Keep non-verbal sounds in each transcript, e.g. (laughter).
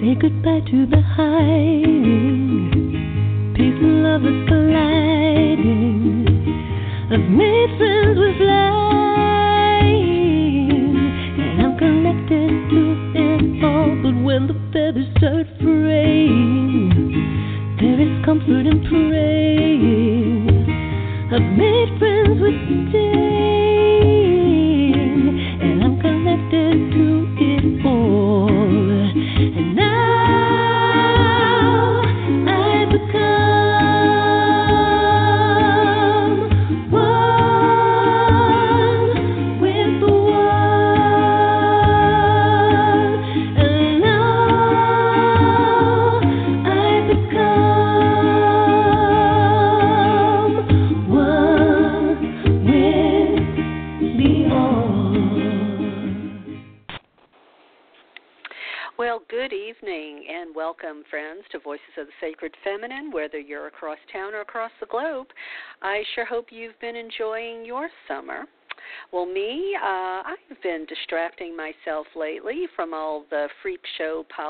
Say goodbye to the hiding.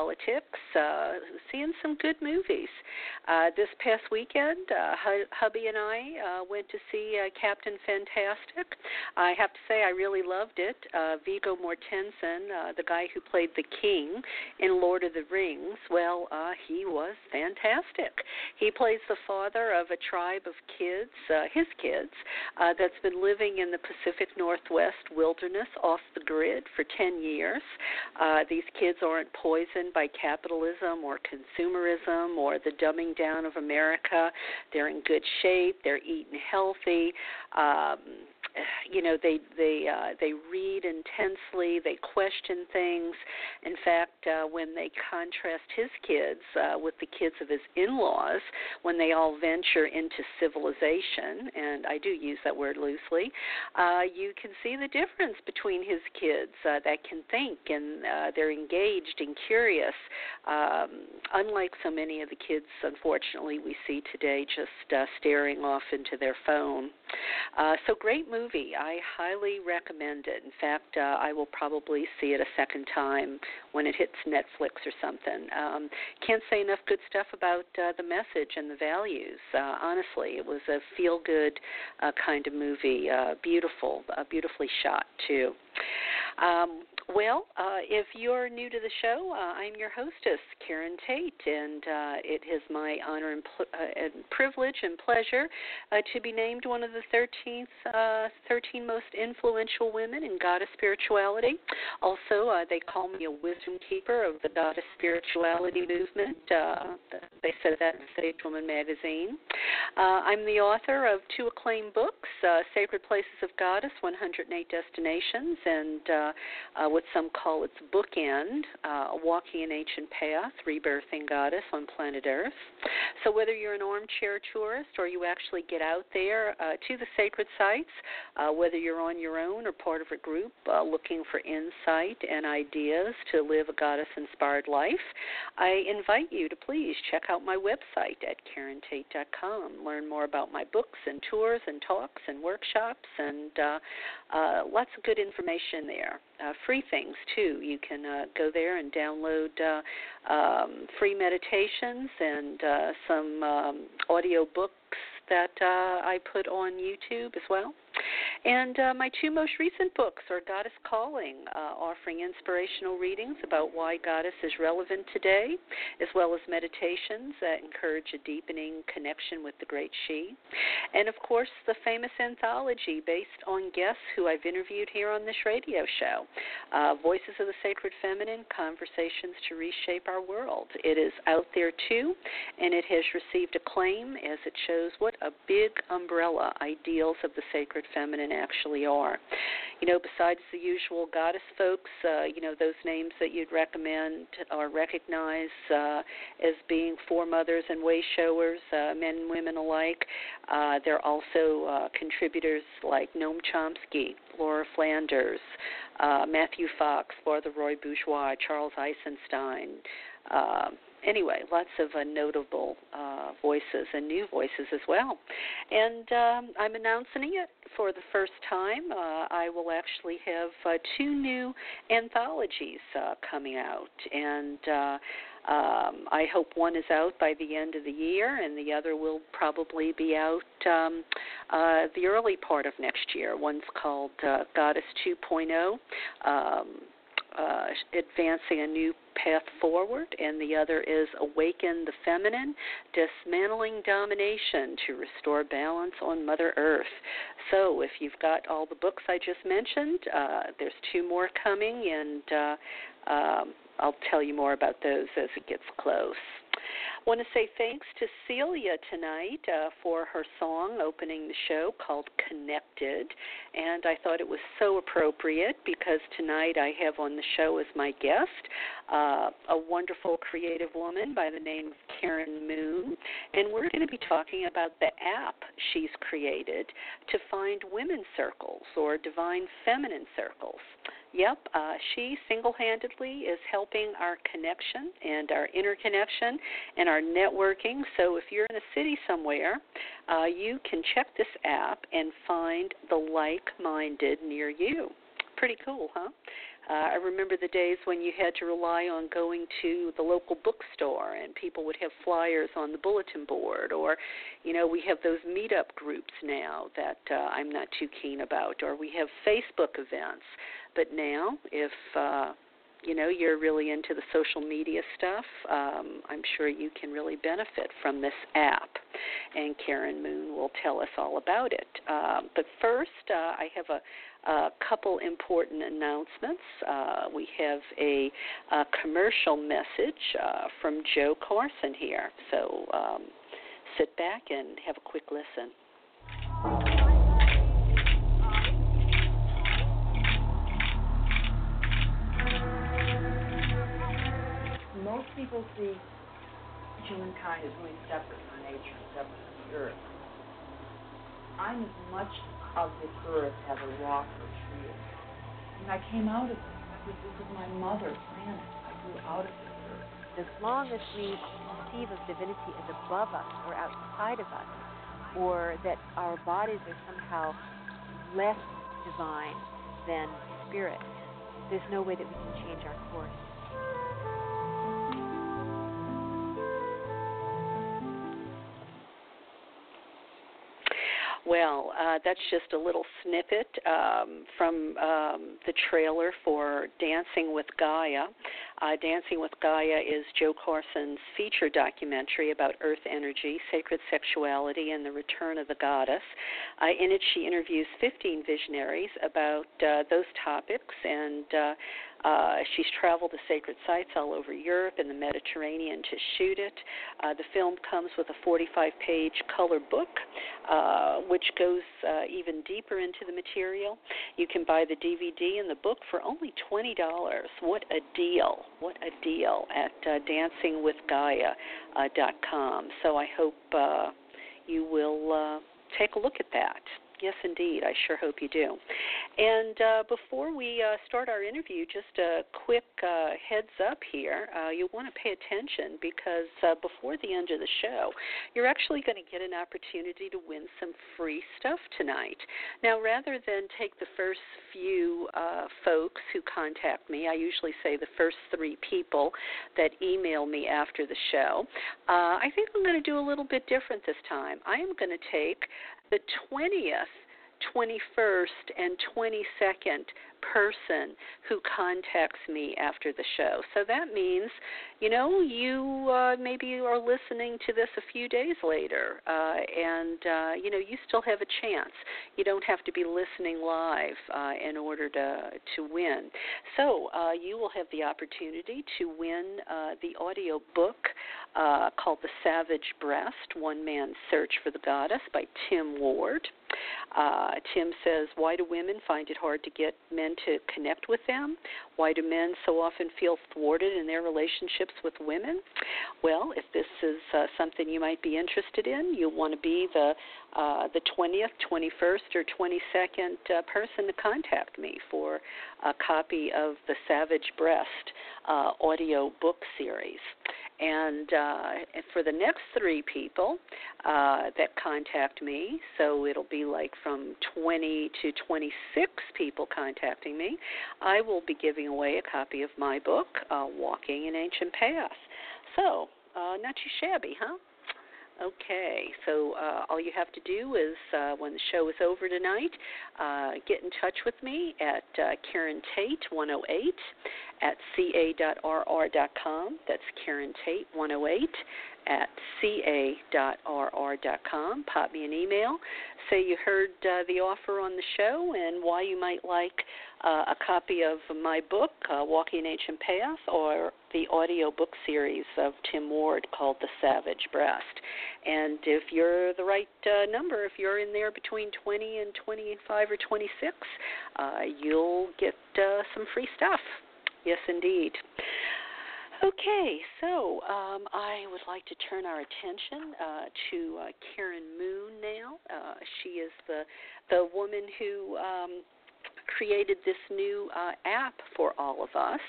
Politics, uh, seeing some good movies. Uh, this past weekend, uh, hu- hubby and I uh, went to see uh, Captain Fantastic. I have to say, I really loved it. Uh, Viggo Mortensen, uh, the guy who played the king in Lord of the Rings, well, uh, he was fantastic. He plays the father of a tribe of kids, uh, his kids, uh, that's been living in the Pacific Northwest wilderness off the grid for 10 years. Uh, these kids aren't poisoned by capitalism or consumerism or the dumbing down of America. They're in good shape, they're eating healthy. Um, you know they they uh, they read intensely they question things in fact uh, when they contrast his kids uh, with the kids of his in-laws when they all venture into civilization and I do use that word loosely uh, you can see the difference between his kids uh, that can think and uh, they're engaged and curious um, unlike so many of the kids unfortunately we see today just uh, staring off into their phone uh, so great movie. I highly recommend it. In fact, uh, I will probably see it a second time when it hits Netflix or something. Um, can't say enough good stuff about uh, the message and the values. Uh, honestly, it was a feel-good uh, kind of movie. Uh, beautiful, uh, beautifully shot too. Um, well, uh, if you're new to the show, uh, I'm your hostess, Karen Tate, and uh, it is my honor and, pl- uh, and privilege and pleasure uh, to be named one of the 13th, uh, 13 most influential women in goddess spirituality. Also, they call me a wisdom keeper of the goddess spirituality movement. They said that in Sage Woman magazine. I'm the author of two acclaimed books, Sacred Places of Goddess, 108 Destinations, and what some call its bookend, uh, Walking an Ancient Path, Rebirthing Goddess on Planet Earth. So, whether you're an armchair tourist or you actually get out there uh, to the sacred sites, uh, whether you're on your own or part of a group uh, looking for insight and ideas to live a goddess inspired life, I invite you to please check out my website at karentate.com. Learn more about my books and tours and talks and workshops and uh, uh, lots of good information there. Uh, free things too. You can uh, go there and download uh, um, free meditations and uh, some um, audio books that uh, I put on YouTube as well. And uh, my two most recent books are Goddess Calling, uh, offering inspirational readings about why Goddess is relevant today, as well as meditations that encourage a deepening connection with the Great She. And of course, the famous anthology based on guests who I've interviewed here on this radio show uh, Voices of the Sacred Feminine Conversations to Reshape Our World. It is out there too, and it has received acclaim as it shows what a big umbrella ideals of the sacred feminine actually are. You know, besides the usual goddess folks, uh, you know, those names that you'd recommend or recognize uh, as being foremothers and way showers, uh, men and women alike, uh, there are also uh, contributors like Noam Chomsky, Laura Flanders, uh, Matthew Fox, Laura Roy Bourgeois, Charles Eisenstein, uh, anyway, lots of uh, notable uh, voices and new voices as well. And um, I'm announcing it for the first time. Uh, I will actually have uh, two new anthologies uh, coming out, and uh, um, I hope one is out by the end of the year, and the other will probably be out um, uh, the early part of next year. One's called Goddess 2.0. Uh, advancing a new path forward, and the other is Awaken the Feminine, Dismantling Domination to Restore Balance on Mother Earth. So, if you've got all the books I just mentioned, uh, there's two more coming, and uh, um, I'll tell you more about those as it gets close. I want to say thanks to Celia tonight uh, for her song opening the show called Connected. And I thought it was so appropriate because tonight I have on the show as my guest uh, a wonderful creative woman by the name of Karen Moon. And we're going to be talking about the app she's created to find women's circles or divine feminine circles. Yep, uh, she single handedly is helping our connection and our interconnection and our networking. So if you're in a city somewhere, uh, you can check this app and find the like minded near you. Pretty cool, huh? Uh, I remember the days when you had to rely on going to the local bookstore and people would have flyers on the bulletin board, or, you know, we have those meetup groups now that uh, I'm not too keen about, or we have Facebook events. But now, if uh, you know you're really into the social media stuff, um, I'm sure you can really benefit from this app. And Karen Moon will tell us all about it. Um, but first, uh, I have a, a couple important announcements. Uh, we have a, a commercial message uh, from Jo Carson here. So um, sit back and have a quick listen. Most people see humankind as really separate from nature separate from the earth. I'm as much of this earth as a rock or tree. And I came out of. This, this is my mother planet. I grew out of this earth. As long as we conceive of divinity as above us or outside of us, or that our bodies are somehow less divine than spirit, there's no way that we can change our course. Well, uh, that's just a little snippet um, from um, the trailer for Dancing with Gaia. Uh, Dancing with Gaia is Jo Carson's feature documentary about earth energy, sacred sexuality, and the return of the goddess. Uh, in it, she interviews 15 visionaries about uh, those topics and uh, she's traveled to sacred sites all over Europe and the Mediterranean to shoot it. Uh, the film comes with a 45 page color book, uh, which goes uh, even deeper into the material. You can buy the DVD and the book for only $20. What a deal! What a deal at uh, dancingwithgaia.com. Uh, so I hope uh, you will uh, take a look at that. Yes, indeed. I sure hope you do. And uh, before we uh, start our interview, just a quick uh, heads up here. Uh, you want to pay attention because uh, before the end of the show, you're actually going to get an opportunity to win some free stuff tonight. Now, rather than take the first few uh, folks who contact me, I usually say the first three people that email me after the show, I think I'm going to do a little bit different this time. I am going to take the 20th 21st and 22nd person who contacts me after the show. So that means, you know, you uh, maybe are listening to this a few days later, uh, and uh, you know, you still have a chance. You don't have to be listening live uh, in order to to win. So uh, you will have the opportunity to win uh, the audio book uh, called The Savage Breast: One Man's Search for the Goddess by Tim Ward. Uh, Tim says, Why do women find it hard to get men to connect with them? Why do men so often feel thwarted in their relationships with women? Well, if this is uh, something you might be interested in, you'll want to be the uh, the 20th, 21st, or 22nd uh, person to contact me for a copy of the Savage Breast uh, audio book series. And uh, for the next three people uh, that contact me, so it'll be like from 20 to 26 people contacting me, I will be giving away a copy of my book, uh, Walking in Ancient Paths. So, uh, not too shabby, huh? Okay, so uh, all you have to do is uh, when the show is over tonight, uh, get in touch with me at uh, Karen Tate 108 at ca.rr.com. That's Karen Tate 108 at ca.rr.com. Pop me an email. Say you heard uh, the offer on the show and why you might like uh, a copy of my book, uh, Walking Ancient Path, or the audio book series of Tim Ward called The Savage Breast. And if you're the right uh, number, if you're in there between 20 and 25 or 26, uh, you'll get uh, some free stuff. Yes, indeed. Okay, so um, I would like to turn our attention uh, to uh, Karen Moon now. Uh, she is the the woman who um, created this new uh, app for all of us,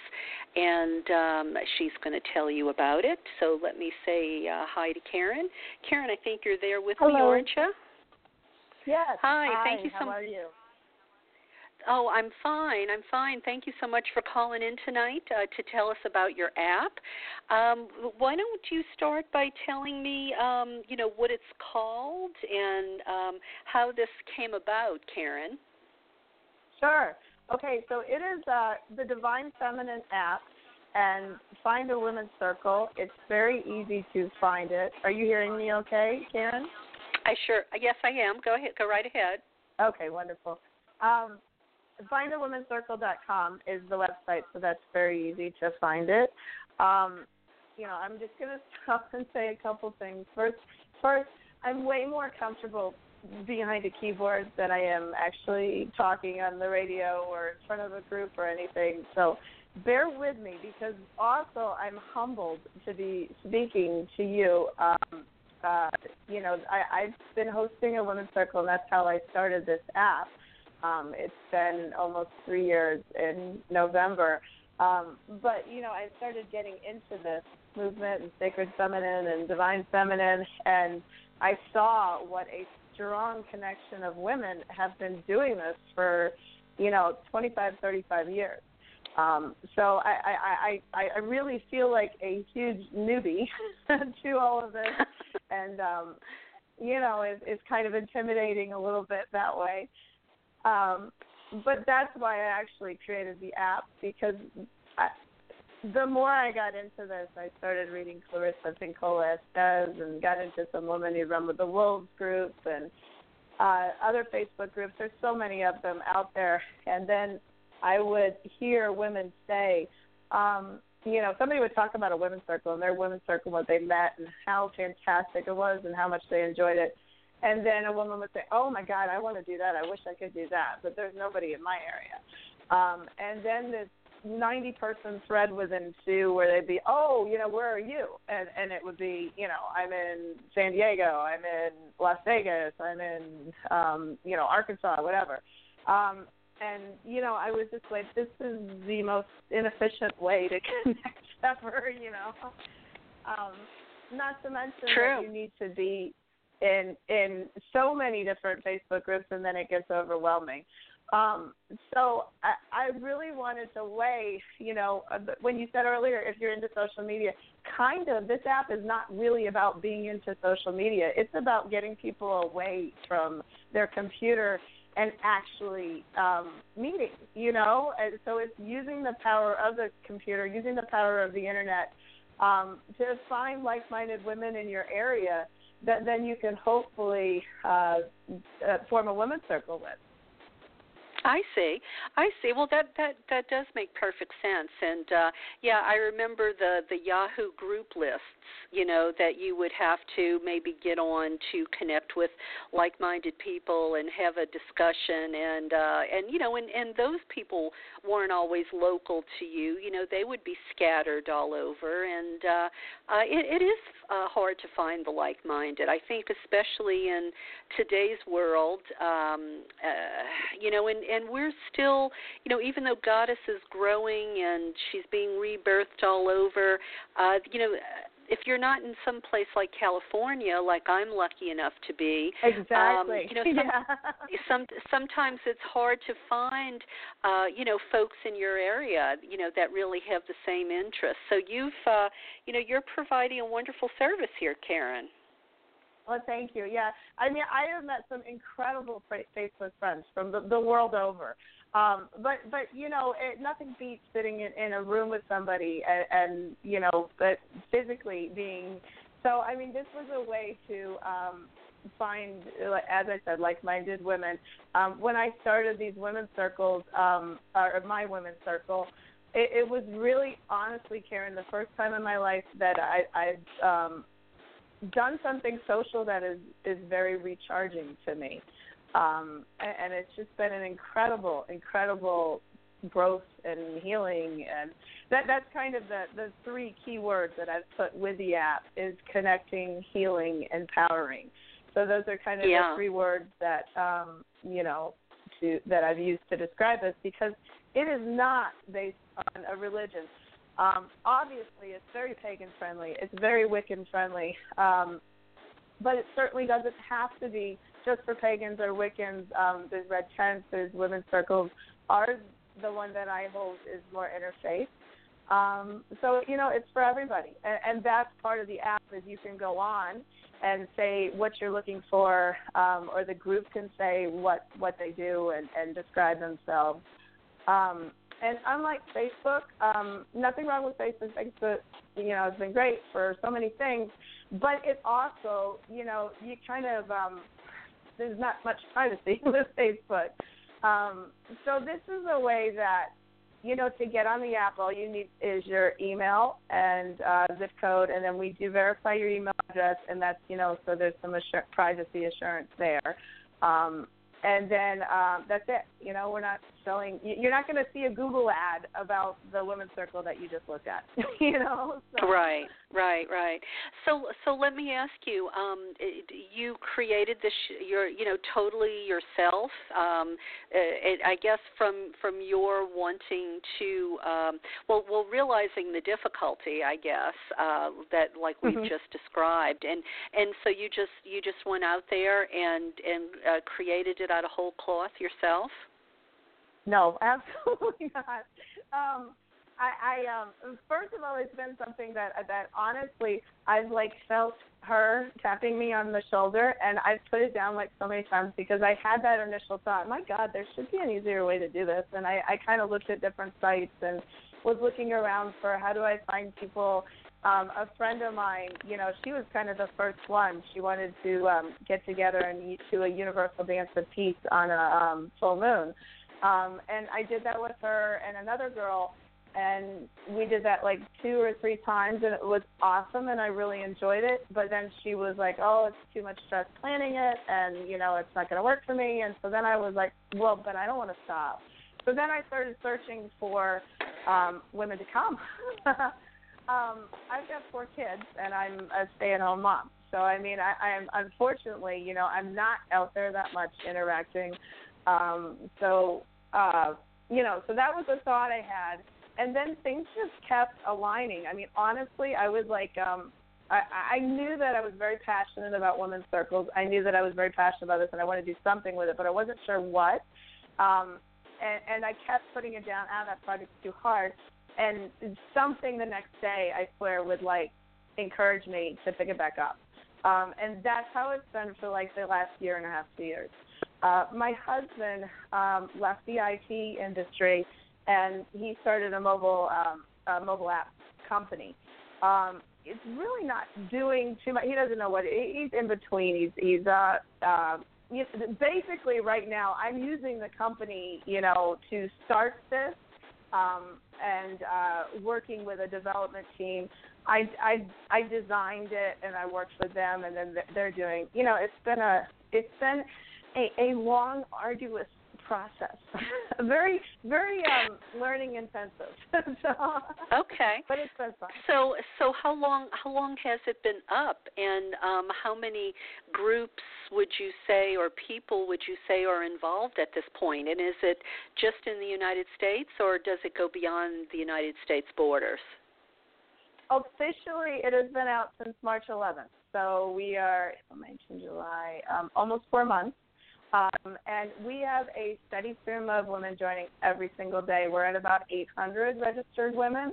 and um, she's going to tell you about it. So let me say uh, hi to Karen. Karen, I think you're there with Hello. me, aren't you? Yes. Hi, Hi. thank you so How much. are you? Oh, I'm fine. I'm fine. Thank you so much for calling in tonight uh, to tell us about your app. Um, why don't you start by telling me, um, you know, what it's called and um, how this came about, Karen? Sure. Okay, so it is uh, the Divine Feminine app, and find a women's circle. It's very easy to find it. Are you hearing me okay, Karen? I sure. Yes, I am. Go ahead. Go right ahead. Okay, wonderful. Um, findawomenscircle.com is the website, so that's very easy to find it. Um, you know, I'm just going (laughs) to stop and say a couple things. First, first, I'm way more comfortable behind a keyboard than I am actually talking on the radio or in front of a group or anything. So bear with me because also I'm humbled to be speaking to you. Um, uh, you know, I, I've been hosting a women's circle, and that's how I started this app. Um, it's been almost three years in November. Um, but, you know, I started getting into this movement and sacred feminine and divine feminine, and I saw what a strong connection of women have been doing this for, you know, 25, 35 years. Um, so I, I, I, I really feel like a huge newbie (laughs) to all of this, (laughs) and um, you know, it's, it's kind of intimidating a little bit that way. Um, but that's why I actually created the app because I, the more I got into this, I started reading Clarissa Pinkola Estes and got into some Women Who Run with the Wolves group and uh, other Facebook groups. There's so many of them out there, and then I would hear women say, um, you know, somebody would talk about a women's circle and their women's circle, what they met and how fantastic it was and how much they enjoyed it. And then a woman would say, "Oh my God, I want to do that. I wish I could do that, but there's nobody in my area." Um, and then this 90 person thread would ensue where they'd be, "Oh, you know, where are you?" And and it would be, you know, I'm in San Diego, I'm in Las Vegas, I'm in, um, you know, Arkansas, whatever. Um, and you know, I was just like, this is the most inefficient way to (laughs) connect ever, you know. Um, not to mention True. that you need to be in in so many different Facebook groups, and then it gets overwhelming. Um, so I, I really wanted to weigh, you know, uh, when you said earlier, if you're into social media, kind of this app is not really about being into social media. It's about getting people away from their computer and actually um, meeting, you know. And so it's using the power of the computer, using the power of the internet um, to find like-minded women in your area that then you can hopefully uh, uh, form a women's circle with. I see. I see. Well, that that that does make perfect sense. And uh yeah, I remember the the Yahoo group lists, you know, that you would have to maybe get on to connect with like-minded people and have a discussion and uh and you know, and and those people weren't always local to you. You know, they would be scattered all over and uh uh it, it is uh, hard to find the like-minded. I think especially in today's world, um uh you know, and and we're still, you know, even though Goddess is growing and she's being rebirthed all over, uh, you know, if you're not in some place like California, like I'm lucky enough to be, exactly. Um, you know, (laughs) some, yeah. some sometimes it's hard to find, uh, you know, folks in your area, you know, that really have the same interests. So you've, uh, you know, you're providing a wonderful service here, Karen. Well, thank you. Yeah, I mean, I have met some incredible Facebook friends from the, the world over. Um, but but you know, it, nothing beats sitting in, in a room with somebody and, and you know, but physically being. So I mean, this was a way to um, find, as I said, like-minded women. Um, when I started these women's circles, um, or my women's circle, it, it was really, honestly, Karen, the first time in my life that I, I've um, done something social that is is very recharging to me um, and, and it's just been an incredible, incredible growth and healing and that that's kind of the the three key words that I've put with the app is connecting, healing, empowering. So those are kind of yeah. the three words that um, you know to that I've used to describe this because it is not based on a religion. Um, obviously, it's very pagan friendly. It's very Wiccan friendly, um, but it certainly doesn't have to be just for pagans or Wiccans. Um, there's red tents, there's women's circles. Ours, the one that I hold, is more interfaith. Um, so you know, it's for everybody, and, and that's part of the app. Is you can go on and say what you're looking for, um, or the group can say what what they do and, and describe themselves. Um, and unlike Facebook, um, nothing wrong with Facebook. Facebook, you know, has been great for so many things, but it also, you know, you kind of um, there's not much privacy (laughs) with Facebook. Um, so this is a way that you know to get on the app, all you need is your email and uh, zip code, and then we do verify your email address, and that's you know so there's some assur- privacy assurance there. Um, and then um, that's it. You know, we're not selling. You're not going to see a Google ad about the women's circle that you just looked at. (laughs) you know. So. Right, right, right. So, so let me ask you. Um, you created this, your, you know, totally yourself. Um, it, I guess from from your wanting to, um, well, well, realizing the difficulty, I guess, uh, that like we've mm-hmm. just described, and and so you just you just went out there and and uh, created it out of whole cloth yourself. No, (laughs) absolutely not. Um, I, I um, first of all, it's been something that that honestly I've like felt her tapping me on the shoulder, and I've put it down like so many times because I had that initial thought, my God, there should be an easier way to do this, and I, I kind of looked at different sites and was looking around for how do I find people. Um, a friend of mine, you know, she was kind of the first one. She wanted to um, get together and do a universal dance of peace on a um, full moon. Um, and I did that with her and another girl, and we did that like two or three times, and it was awesome, and I really enjoyed it. But then she was like, "Oh, it's too much stress planning it, and you know, it's not going to work for me." And so then I was like, "Well, but I don't want to stop." So then I started searching for um, women to come. (laughs) um, I've got four kids, and I'm a stay-at-home mom. So I mean, I, I'm unfortunately, you know, I'm not out there that much interacting um, so, uh, you know, so that was a thought I had. And then things just kept aligning. I mean, honestly, I was like, um, I, I knew that I was very passionate about women's circles. I knew that I was very passionate about this, and I wanted to do something with it, but I wasn't sure what. Um, and, and I kept putting it down. Ah, that project's too hard. And something the next day, I swear, would like encourage me to pick it back up. Um, and that's how it's been for like the last year and a half, two years. Uh, my husband um, left the IT industry and he started a mobile um, a mobile app company. Um, it's really not doing too much. He doesn't know what he's in between. He's he's uh, uh, basically right now. I'm using the company, you know, to start this um, and uh, working with a development team. I, I I designed it and I worked with them, and then they're doing. You know, it's been a it's been a, a long, arduous process. (laughs) very, very um, learning intensive. (laughs) so, okay. But it's been fun. So, so how long? How long has it been up? And um, how many groups would you say, or people would you say, are involved at this point? And is it just in the United States, or does it go beyond the United States borders? officially, it has been out since March 11th. So we are, May, June, July, um, almost four months. Um, and we have a steady stream of women joining every single day. We're at about 800 registered women.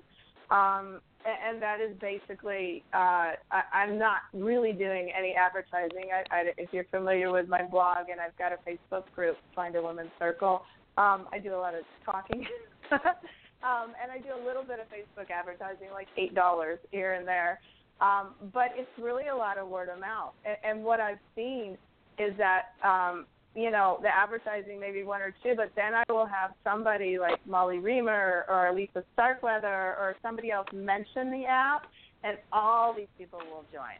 Um, and that is basically, uh, I, I'm not really doing any advertising. I, I, if you're familiar with my blog, and I've got a Facebook group, Find a Women's Circle, um, I do a lot of talking. (laughs) um, and I do a little bit of Facebook advertising, like $8 here and there. Um, but it's really a lot of word of mouth. And, and what I've seen is that um, you know, the advertising maybe one or two, but then I will have somebody like Molly Remer or Lisa Starkweather or somebody else mention the app, and all these people will join.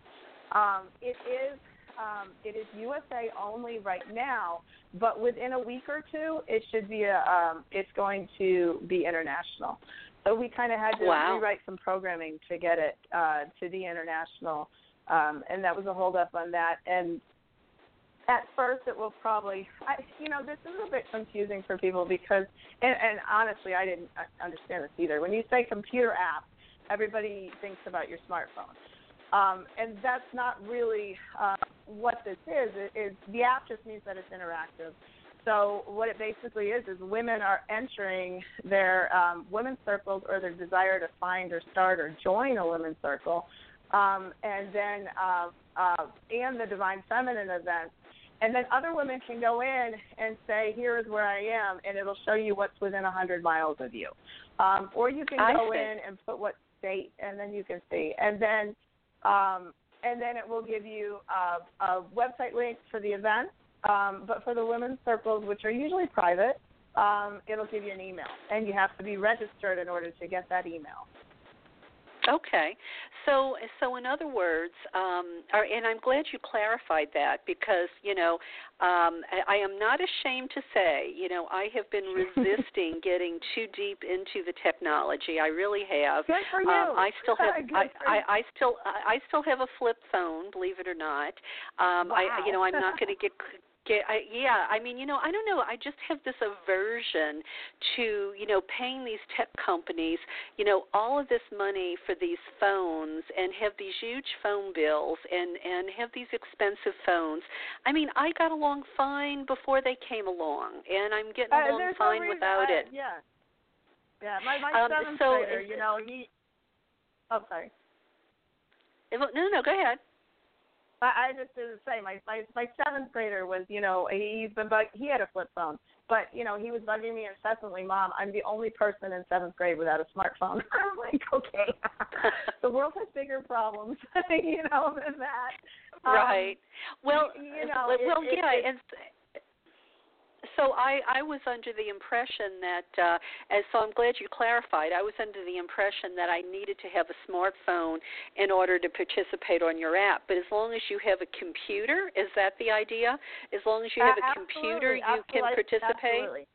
Um, it is um, it is USA only right now, but within a week or two, it should be a um, it's going to be international. So we kind of had to wow. rewrite some programming to get it uh, to the international, um, and that was a hold up on that. And at first it will probably I, you know this is a bit confusing for people because and, and honestly i didn't understand this either. When you say computer app everybody thinks about your smartphone. Um, and that's not really uh, what this is. It, it, the app just means that it's interactive. So what it basically is is women are entering their um, women's circles or their desire to find or start or join a women's circle um, and then uh, uh, and the divine feminine events and then other women can go in and say, "Here is where I am," and it'll show you what's within a hundred miles of you. Um, or you can go in and put what state, and then you can see. And then, um, and then it will give you a, a website link for the event. Um, but for the women's circles, which are usually private, um, it'll give you an email, and you have to be registered in order to get that email. Okay, so so in other words, um, or, and I'm glad you clarified that because you know um, I, I am not ashamed to say you know I have been (laughs) resisting getting too deep into the technology. I really have. Good for you. Um, I still have I, I, I still I still have a flip phone, believe it or not. Um, wow. I you know I'm not going (laughs) to get get I, yeah i mean you know i don't know i just have this aversion to you know paying these tech companies you know all of this money for these phones and have these huge phone bills and and have these expensive phones. I mean i got along fine before they came along and i'm getting uh, along fine no without I, it. yeah. Yeah my my um, seventh so grader you know he oh sorry. No no go ahead I, I just did the same. My my my seventh grader was, you know, he's been bug. He had a flip phone, but you know, he was bugging me incessantly. Mom, I'm the only person in seventh grade without a smartphone. (laughs) I'm like, okay, (laughs) the world has bigger problems, (laughs) you know, than that. Right. Um, well, you know, well, it, yeah, it, and so I, I was under the impression that, uh, and so I'm glad you clarified. I was under the impression that I needed to have a smartphone in order to participate on your app. But as long as you have a computer, is that the idea? As long as you have uh, a computer, you can participate. Absolutely.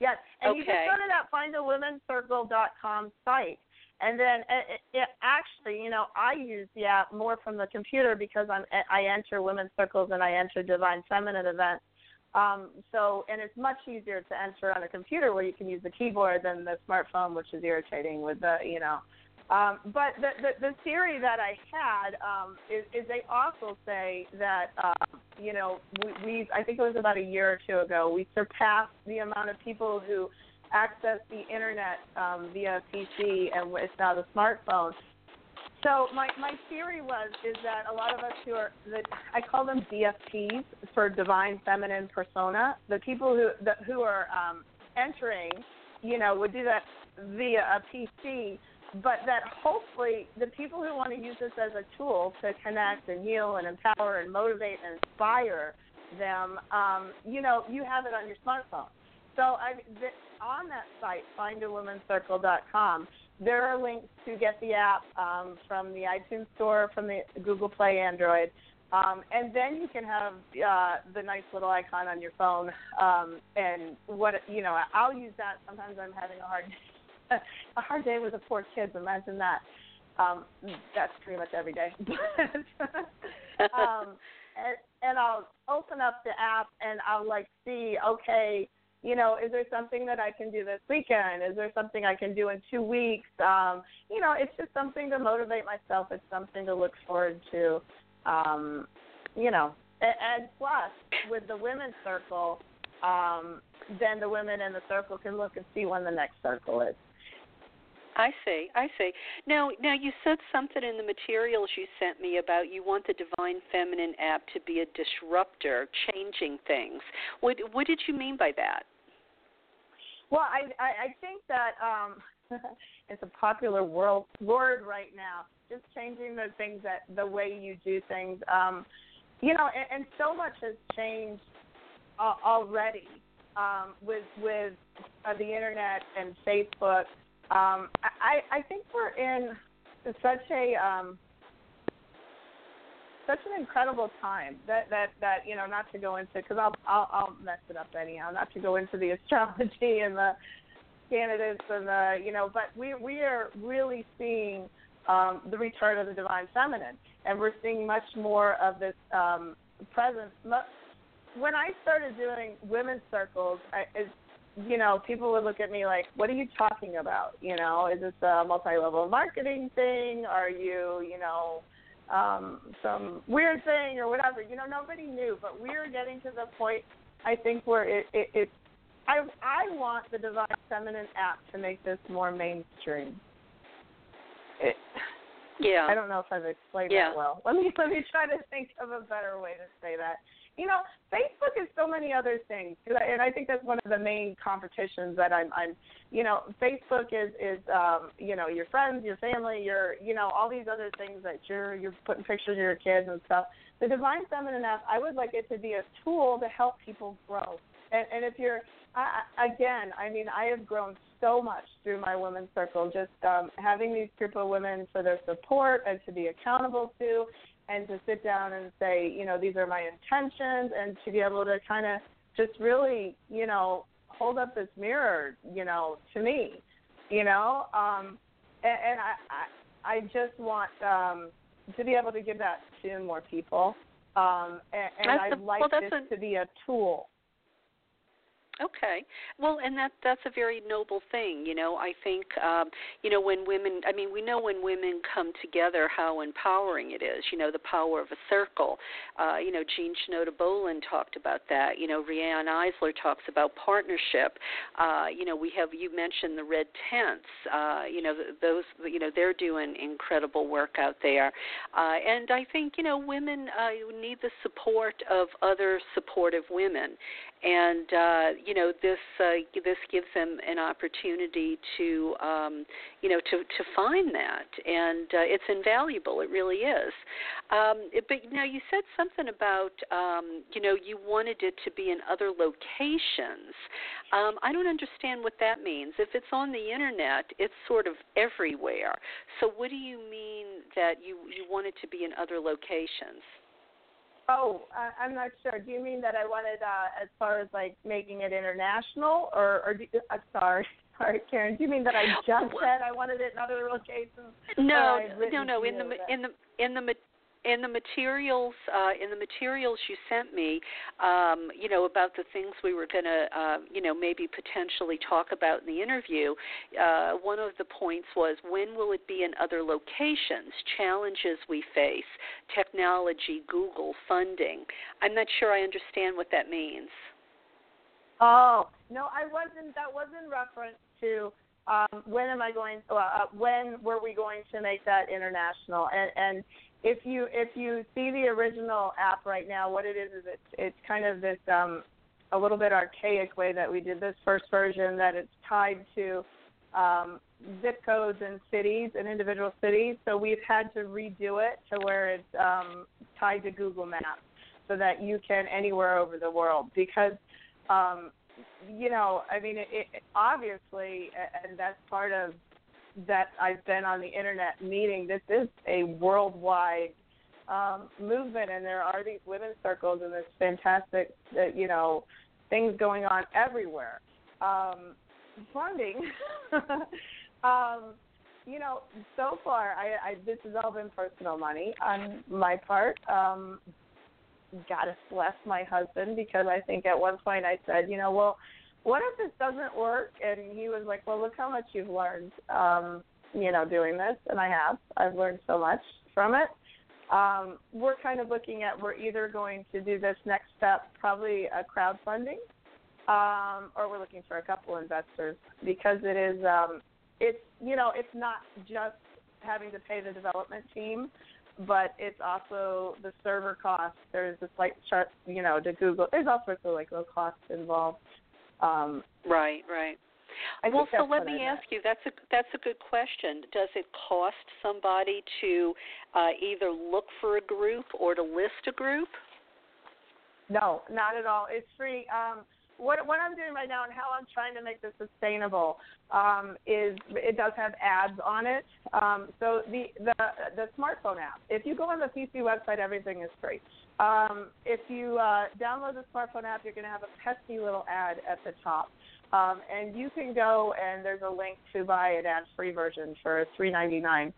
Yes, and okay. you can go to that findawomenscircle.com site. And then it, it, actually, you know, I use the app more from the computer because I'm I enter women's circles and I enter divine feminine events um, so, and it's much easier to enter on a computer where you can use the keyboard than the smartphone, which is irritating with the, you know. Um, but the, the the theory that I had um, is, is they also say that um, you know we, we I think it was about a year or two ago we surpassed the amount of people who access the internet um, via PC and it's now the smartphone so my my theory was is that a lot of us who are I call them DFPs for divine feminine persona, the people who the, who are um, entering, you know, would do that via a PC, but that hopefully the people who want to use this as a tool to connect and heal and empower and motivate and inspire them, um, you know, you have it on your smartphone. So I, on that site, findawomenscircle.com, there are links to get the app um, from the iTunes Store, from the Google Play Android, um, and then you can have uh, the nice little icon on your phone. Um, and what you know, I'll use that. Sometimes I'm having a hard (laughs) a hard day with the poor kids. Imagine that. Um, that's pretty much every day. (laughs) um, and, and I'll open up the app and I'll like see, okay, you know, is there something that I can do this weekend? Is there something I can do in two weeks? Um, you know, it's just something to motivate myself. It's something to look forward to. Um, you know, and, and plus with the women's circle, um, then the women in the circle can look and see when the next circle is. I see. I see. Now, now you said something in the materials you sent me about you want the Divine Feminine app to be a disruptor, changing things. What what did you mean by that? Well, I I, I think that um, (laughs) it's a popular world word right now. Just changing the things that the way you do things. Um, you know, and, and so much has changed uh, already um, with with uh, the internet and Facebook um, I, I think we're in such a um, such an incredible time that that that you know not to go into because I'll, I'll I'll mess it up anyhow not to go into the (laughs) astrology and the candidates and the you know but we we are really seeing um, the return of the divine feminine and we're seeing much more of this um, presence. When I started doing women's circles, I, you know, people would look at me like, "What are you talking about? You know, is this a multi-level marketing thing? Are you, you know, um, some weird thing or whatever?" You know, nobody knew, but we are getting to the point, I think, where it, it, it I I want the Divine Feminine app to make this more mainstream. It, yeah. I don't know if I've explained yeah. that well. Let me let me try to think of a better way to say that you know, Facebook is so many other things, and I think that's one of the main competitions that I'm. I'm, you know, Facebook is is um, you know your friends, your family, your you know all these other things that you're you're putting pictures of your kids and stuff. The Divine Feminine app, I would like it to be a tool to help people grow. And, and if you're I, again, I mean, I have grown so much through my women's circle, just um, having these group of women for their support and to be accountable to, and to sit down and say, you know, these are my intentions, and to be able to kind of just really, you know, hold up this mirror, you know, to me, you know, um, and, and I, I, I just want um, to be able to give that to more people, um, and, and I'd like well, this a, to be a tool Okay. Well, and that that's a very noble thing, you know. I think um, you know when women I mean, we know when women come together how empowering it is, you know, the power of a circle. Uh, you know, Jean Shinoda Bolen talked about that. You know, Riane Eisler talks about partnership. Uh, you know, we have you mentioned the red tents. Uh, you know, those you know, they're doing incredible work out there. Uh, and I think, you know, women uh need the support of other supportive women and uh, you know this uh, this gives them an opportunity to um, you know to to find that, and uh, it's invaluable. It really is. Um, but now you said something about um, you know you wanted it to be in other locations. Um, I don't understand what that means. If it's on the internet, it's sort of everywhere. So what do you mean that you you want it to be in other locations? Oh, I, I'm not sure. Do you mean that I wanted, uh, as far as like making it international, or, or do, uh, sorry, (laughs) sorry, Karen. Do you mean that I just said I wanted it in other locations? No, no, no. In the in the in the in the materials uh, in the materials you sent me, um, you know about the things we were going to, uh, you know, maybe potentially talk about in the interview. Uh, one of the points was when will it be in other locations? Challenges we face, technology, Google, funding. I'm not sure I understand what that means. Oh no, I wasn't. That was in reference to um, when am I going? Uh, when were we going to make that international? And and if you if you see the original app right now, what it is is it's it's kind of this um, a little bit archaic way that we did this first version that it's tied to um, zip codes and cities and individual cities. So we've had to redo it to where it's um, tied to Google Maps so that you can anywhere over the world because um, you know I mean it, it, obviously and that's part of that I've been on the internet meeting, this is a worldwide um, movement, and there are these women's circles and this fantastic, uh, you know, things going on everywhere. Um, funding, (laughs) um, you know, so far, I, I this has all been personal money on my part. Um, gotta bless my husband because I think at one point I said, you know, well, what if this doesn't work? And he was like, well, look how much you've learned, um, you know, doing this. And I have. I've learned so much from it. Um, we're kind of looking at we're either going to do this next step, probably a crowdfunding, um, or we're looking for a couple investors because it is um, it's you know it's not just having to pay the development team, but it's also the server costs. There's a slight chart, you know, to Google. There's all sorts of like low costs involved. Um, right, right. I well, so let me ask you. That's a that's a good question. Does it cost somebody to uh, either look for a group or to list a group? No, not at all. It's free. Um, what what I'm doing right now and how I'm trying to make this sustainable um, is it does have ads on it. Um, so the the the smartphone app. If you go on the PC website, everything is free. Um, if you uh, download the smartphone app, you're going to have a pesky little ad at the top. Um, and you can go and there's a link to buy an ad-free version for $3.99.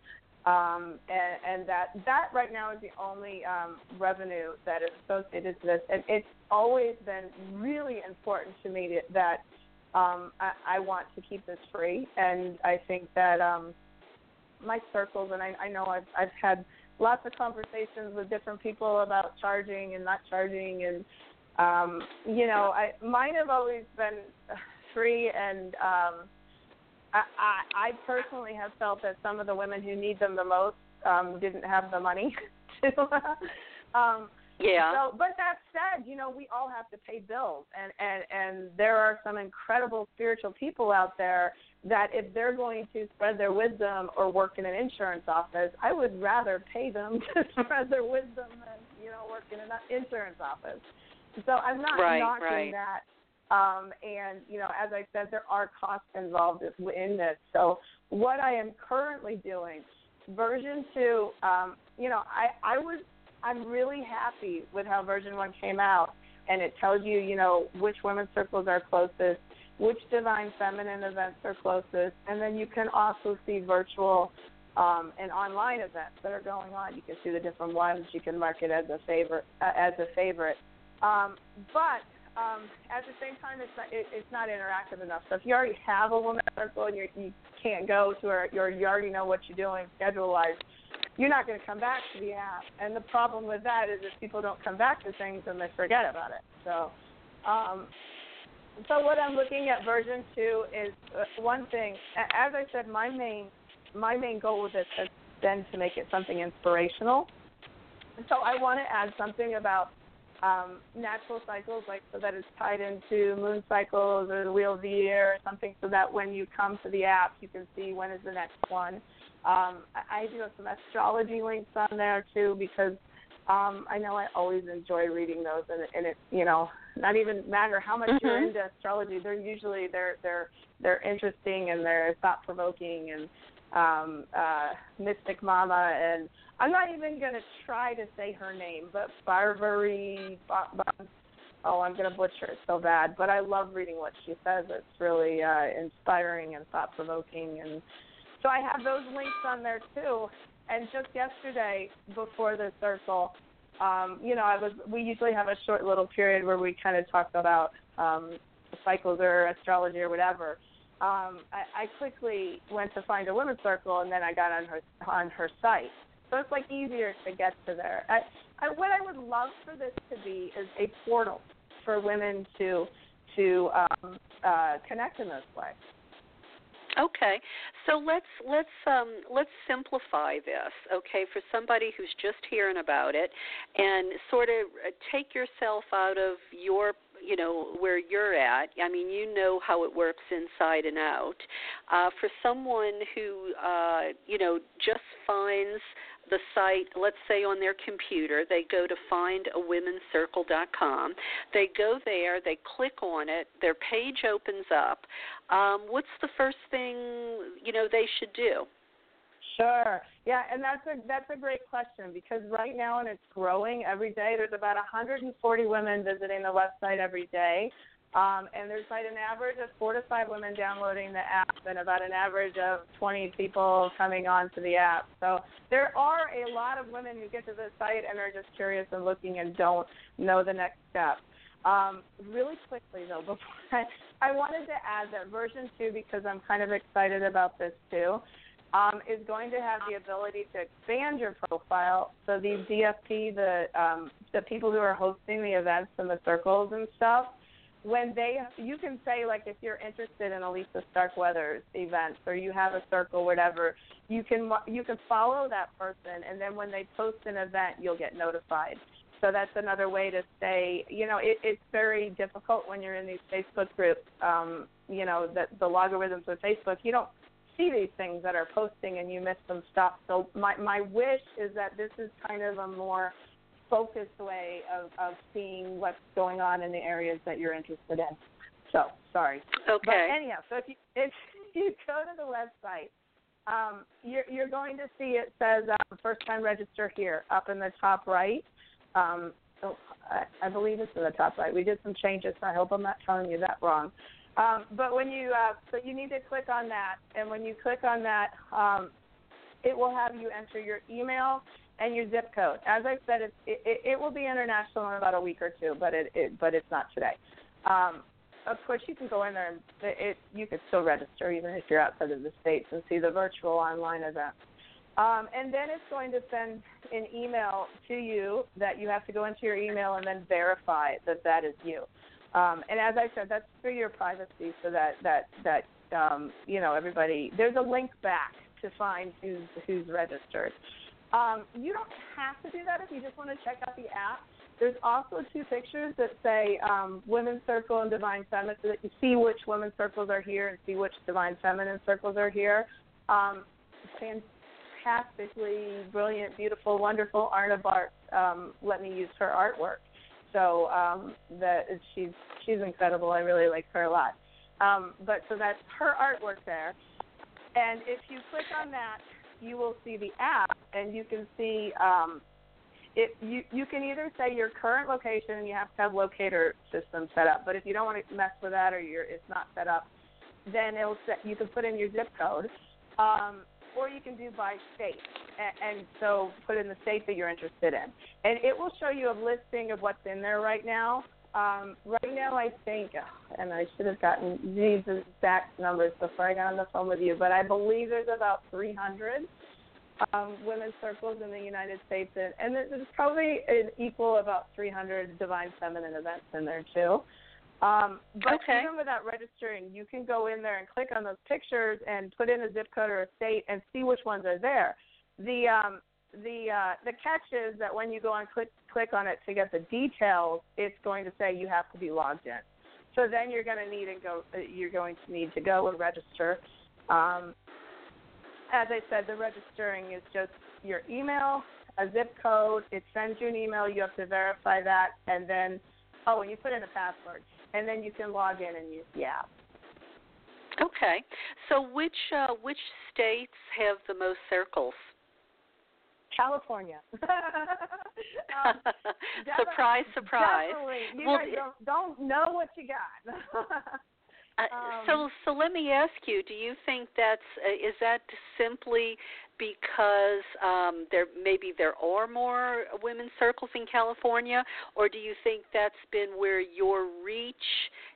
Um, and, and that that right now is the only um, revenue that is associated to this. And it's always been really important to me that um, I, I want to keep this free. And I think that um, my circles, and I, I know I've, I've had lots of conversations with different people about charging and not charging, and um, you know, I mine have always been free and. Um, I, I personally have felt that some of the women who need them the most um, didn't have the money (laughs) to. (laughs) um, yeah. So, but that said, you know, we all have to pay bills, and and and there are some incredible spiritual people out there that if they're going to spread their wisdom or work in an insurance office, I would rather pay them (laughs) to spread their wisdom than you know work in an insurance office. So I'm not right, knocking right. that um, and you know, as I said, there are costs involved in this. So what I am currently doing, version two, um, you know, I, I was I'm really happy with how version one came out, and it tells you, you know, which women's circles are closest, which divine feminine events are closest, and then you can also see virtual um, and online events that are going on. You can see the different ones. You can mark it as a favorite. Uh, as a favorite. Um, but um, at the same time, it's not, it, it's not interactive enough. So if you already have a woman circle and you're, you can't go to her, you're, you already know what you're doing schedule wise, you're not going to come back to the app. And the problem with that is if people don't come back to things, then they forget about it. So, um, so what I'm looking at version two is uh, one thing. As I said, my main my main goal with this has been to make it something inspirational. So I want to add something about um, natural cycles, like so that it's tied into moon cycles or the wheel of the year or something, so that when you come to the app, you can see when is the next one. Um, I, I do have some astrology links on there too because um, I know I always enjoy reading those, and, and it you know not even matter how much mm-hmm. you're into astrology, they're usually they're they're they're interesting and they're thought provoking and um, uh, Mystic Mama, and I'm not even going to try to say her name, but Barbary. Oh, I'm going to butcher it so bad, but I love reading what she says. It's really uh, inspiring and thought provoking, and so I have those links on there too. And just yesterday, before the circle, um, you know, I was. We usually have a short little period where we kind of talk about um, cycles or astrology or whatever um, I, I quickly went to find a women's circle, and then I got on her on her site. So it's like easier to get to there. I, I, what I would love for this to be is a portal for women to to um, uh, connect in this way. Okay, so let's let's um, let's simplify this. Okay, for somebody who's just hearing about it, and sort of uh, take yourself out of your you know where you're at. I mean, you know how it works inside and out. Uh, for someone who uh, you know just finds the site, let's say on their computer, they go to findawomenscircle.com. They go there, they click on it, their page opens up. Um, what's the first thing you know they should do? Sure. Yeah, and that's a that's a great question because right now and it's growing every day. There's about 140 women visiting the website every day. Um, and there's like an average of four to five women downloading the app and about an average of 20 people coming onto the app. So there are a lot of women who get to the site and are just curious and looking and don't know the next step. Um, really quickly though, (laughs) before I, I wanted to add that version two because I'm kind of excited about this too. Um, is going to have the ability to expand your profile. So these DFP, the um, the people who are hosting the events and the circles and stuff, when they you can say like if you're interested in Elisa Starkweather's events or you have a circle whatever you can you can follow that person and then when they post an event you'll get notified so that's another way to say you know it, it's very difficult when you're in these Facebook groups um, you know that the logarithms of Facebook you don't see these things that are posting and you miss some stuff so my my wish is that this is kind of a more focused way of, of seeing what's going on in the areas that you're interested in. So sorry. Okay. But anyhow, so if you (laughs) if you go to the website, um, you're you're going to see it says um, first time register here up in the top right. Um, so I, I believe it's in the top right. We did some changes, so I hope I'm not telling you that wrong. Um, but when you uh, so you need to click on that, and when you click on that, um, it will have you enter your email and your zip code. As I said, it, it, it will be international in about a week or two, but it, it but it's not today. Um, of course, you can go in there and it, it, you can still register even if you're outside of the states and see the virtual online event. Um, and then it's going to send an email to you that you have to go into your email and then verify that that is you. Um, and as I said, that's for your privacy, so that that that um, you know everybody. There's a link back to find who's who's registered. Um, you don't have to do that if you just want to check out the app. There's also two pictures that say um, Women's Circle and Divine Feminine, so that you see which women's circles are here and see which Divine Feminine circles are here. Um, fantastically brilliant, beautiful, wonderful Arna Baartz um, let me use her artwork. So um, that she's she's incredible. I really like her a lot. Um, but so that's her artwork there. And if you click on that, you will see the app, and you can see um, it. You you can either say your current location, and you have to have locator system set up. But if you don't want to mess with that, or you're it's not set up, then it'll set. You can put in your zip code, um, or you can do by state. And, so put in the state that you're interested in, and it will show you a listing of what's in there right now. Um, right now, I think, and I should have gotten these exact numbers before I got on the phone with you, but I believe there's about 300 um, women's circles in the United States, and, and there's probably an equal about 300 divine feminine events in there too. Um, but okay. even without registering, you can go in there and click on those pictures and put in a zip code or a state and see which ones are there. The um, the uh, the catch is that when you go and click click on it to get the details, it's going to say you have to be logged in. So then you're going to need and go. Uh, you're going to need to go and register. Um, as I said, the registering is just your email, a zip code. It sends you an email. You have to verify that, and then oh, and you put in a password, and then you can log in and use the app. Okay. So which uh, which states have the most circles? California. (laughs) um, (laughs) surprise, surprise. You well, don't, don't know what you got. (laughs) uh, um, so, so let me ask you: Do you think that's uh, is that simply because um, there maybe there are more women's circles in California, or do you think that's been where your reach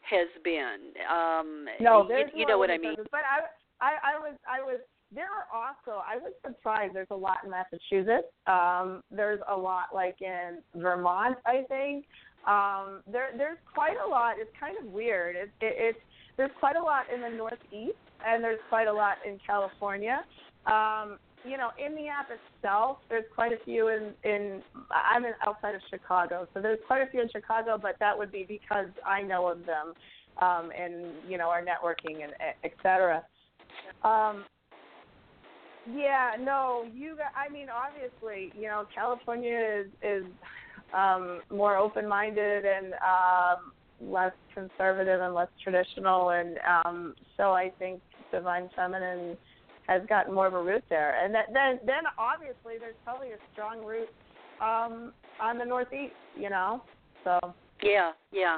has been? Um, no, you, there's you know what I mean. Circles, but I, I, I was, I was there are also I was surprised. There's a lot in Massachusetts. Um, there's a lot like in Vermont, I think. Um, there there's quite a lot. It's kind of weird. It, it, it's there's quite a lot in the Northeast, and there's quite a lot in California. Um, you know, in the app itself, there's quite a few in in I'm in outside of Chicago, so there's quite a few in Chicago, but that would be because I know of them, um, and you know, our networking and et cetera. Um, yeah, no, you. I mean, obviously, you know, California is is um, more open-minded and um, less conservative and less traditional, and um, so I think Divine Feminine has gotten more of a root there. And that, then, then obviously, there's probably a strong root um, on the Northeast. You know, so. Yeah, yeah,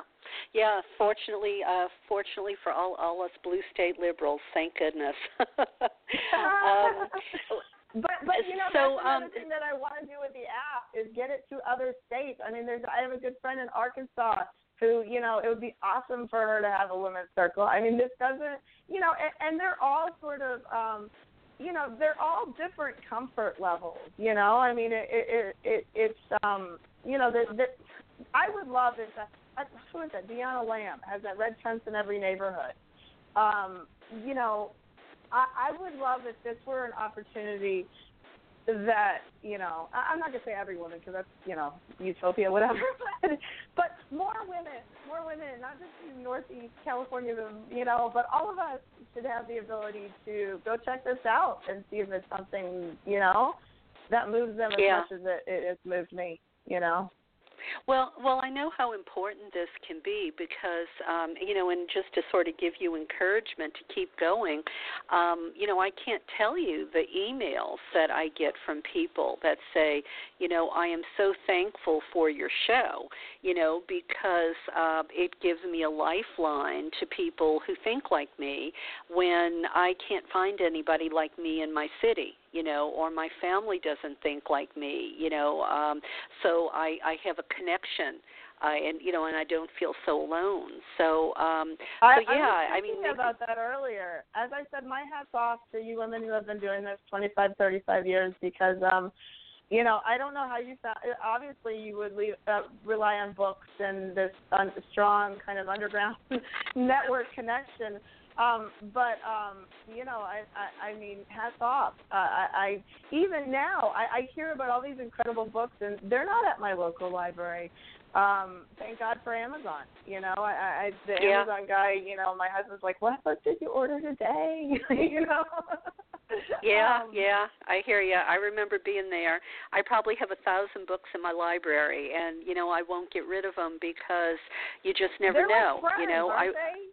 yeah. Fortunately, uh, fortunately for all all us blue state liberals, thank goodness. (laughs) um, (laughs) but but you know so, that's another um, thing that I want to do with the app is get it to other states. I mean, there's I have a good friend in Arkansas who, you know, it would be awesome for her to have a women's circle. I mean, this doesn't, you know, and, and they're all sort of, um, you know, they're all different comfort levels. You know, I mean, it, it, it it's, um, you know, the, the, I would love if, uh, who is that? DeAnna L'am has that red tent in every neighborhood. Um, you know, I, I would love if this were an opportunity that you know I, I'm not gonna say every woman because that's you know utopia whatever (laughs) but more women more women not just in northeast california you know but all of us should have the ability to go check this out and see if it's something you know that moves them as yeah. much as it, it has moved me you know well, well, I know how important this can be because, um, you know, and just to sort of give you encouragement to keep going, um, you know, I can't tell you the emails that I get from people that say, you know, I am so thankful for your show, you know, because uh, it gives me a lifeline to people who think like me when I can't find anybody like me in my city you know, or my family doesn't think like me, you know. Um, so I I have a connection, uh, and you know, and I don't feel so alone. So um, I, so yeah, I I mean about that earlier. As I said, my hats off to you women who have been doing this 25, 35 years because um you know, I don't know how you found. Obviously, you would leave, uh, rely on books and this um, strong kind of underground (laughs) network connection. Um, but um, you know, I, I, I mean, hats off. Uh, I, I even now I, I hear about all these incredible books, and they're not at my local library. Um, thank God for Amazon. You know, I, I the yeah. Amazon guy. You know, my husband's like, "What book did you order today?" (laughs) you know. yeah, um, yeah, I hear you. I remember being there. I probably have a thousand books in my library, and you know I won't get rid of them because you just never know. Friends, you know, I. They?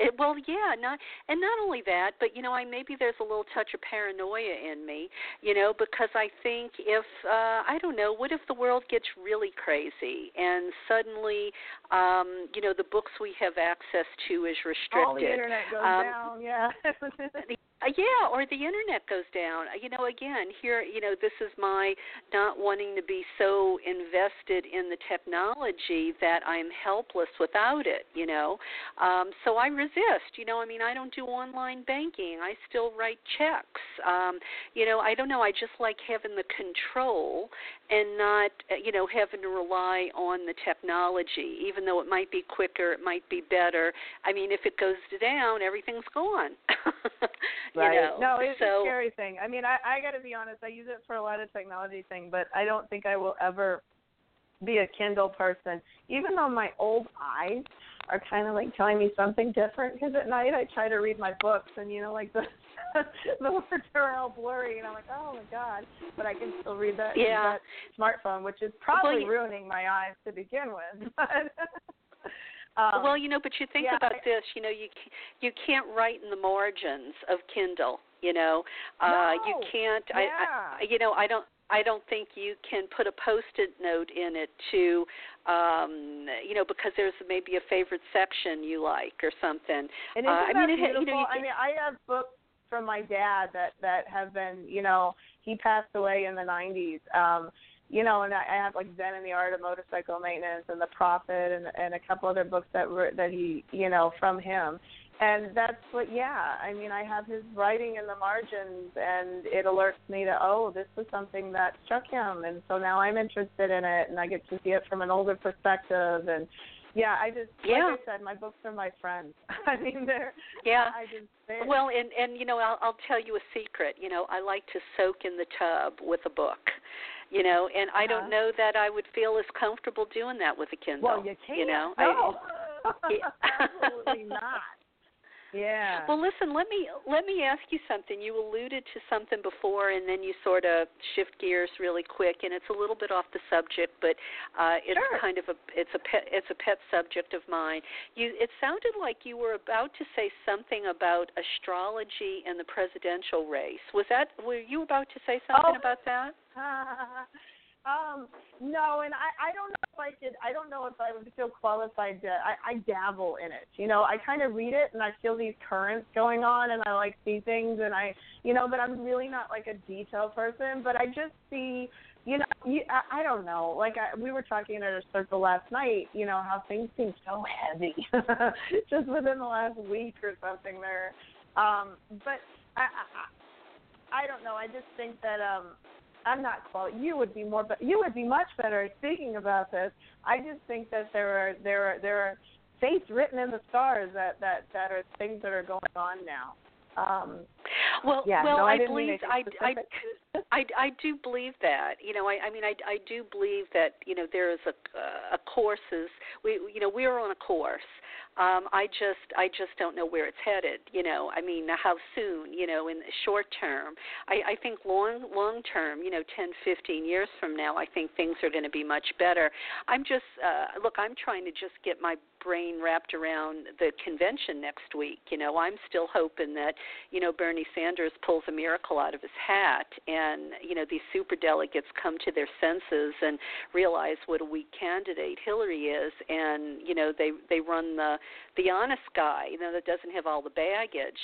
It, well, yeah, not and not only that, but you know, I maybe there's a little touch of paranoia in me, you know, because I think if uh I don't know, what if the world gets really crazy and suddenly um, you know, the books we have access to is restricted. All the internet goes um, down, yeah. (laughs) Uh, yeah, or the internet goes down. Uh, You know, again, here, you know, this is my not wanting to be so invested in the technology that I'm helpless without it. You know, um, so I resist. You know, I mean, I don't do online banking. I still write checks. Um, you know, I don't know. I just like having the control and not, uh, you know, having to rely on the technology. Even though it might be quicker, it might be better. I mean, if it goes down, everything's gone. (laughs) Right. You know, no, it's so, a scary thing. I mean, I I got to be honest. I use it for a lot of technology thing, but I don't think I will ever be a Kindle person. Even though my old eyes are kind of like telling me something different, because at night I try to read my books, and you know, like the (laughs) the words are all blurry, and I'm like, oh my god! But I can still read that, Yeah. that smartphone, which is probably Well, ruining my eyes to begin with. (laughs) Um, well, you know, but you think yeah, about I- this. You know, you you can't write in the margins of Kindle. You know, uh, you can't. I, I, you know, I don't. I don't think you can put a post-it note in it to, um, you know, because there's maybe a favorite section you like or something. And isn't Uh, I that mean, it you know, beautiful? you I mean, I have books from my dad that that have been, you know, he passed away in the '90s. Um, you know, and I, I have like Zen and the Art of Motorcycle Maintenance and The Prophet and and a couple other books that were that he, you know, from him. And that's what, yeah. I mean, I have his writing in the margins, and it alerts me to, oh, this was something that struck him, and so now I'm interested in it, and I get to see it from an older perspective, and yeah, I just, Yeah. like I said, my books are my friends. (laughs) I mean, they're, Yeah. I just, they're, Well, and and you know, I'll I'll tell you a secret. You know, I like to soak in the tub with a book. You know, and I Uh-huh. don't know that I would feel as comfortable doing that with a Kindle. well, you can't. You know, no. (laughs) Yeah. (laughs) absolutely not. Yeah. Well, listen. Let me let me ask you something. You alluded to something before, and then you sort of shift gears really quick, and it's a little bit off the subject, but uh, it's Sure. kind of a it's a pet it's a pet subject of mine. You it sounded like you were about to say something about astrology and the presidential race. Was that were you about to say something Oh. about that? (laughs) Um, no, and I, I don't know if I could. I don't know if I would feel qualified to. I, I dabble in it. You know, I kind of read it and I feel these currents going on, and I like see things, and I, you know, but I'm really not like a detail person. But I just see, you know, you, I, I don't know. Like I, we were talking at a circle last night. You know how things seem so heavy, (laughs) just within the last week or something. There, um, but I, I, I don't know. I just think that um I'm not qual. You would be more, but you would be much better at speaking about this. I just think that there are there are there are fates written in the stars that that that are things that are going on now. Um, well, yeah, well, no, I, I believe I, I, I, I, do believe that. You know, I, I mean, I, I do believe that you know there is a a courses. We, you know, we are on a course, um, I just I just don't know where it's headed. You know, I mean, how soon? You know, in the short term. I, I think long long term. You know, 10, 15 years from now, I think things are going to be much better. I'm just uh, look. I'm trying to just get my brain wrapped around the convention next week. You know, I'm still hoping that, you know, Bernie Sanders pulls a miracle out of his hat and, you know, these super delegates come to their senses and realize what a weak candidate Hillary is and, you know, they they run the the honest guy, you know, that doesn't have all the baggage.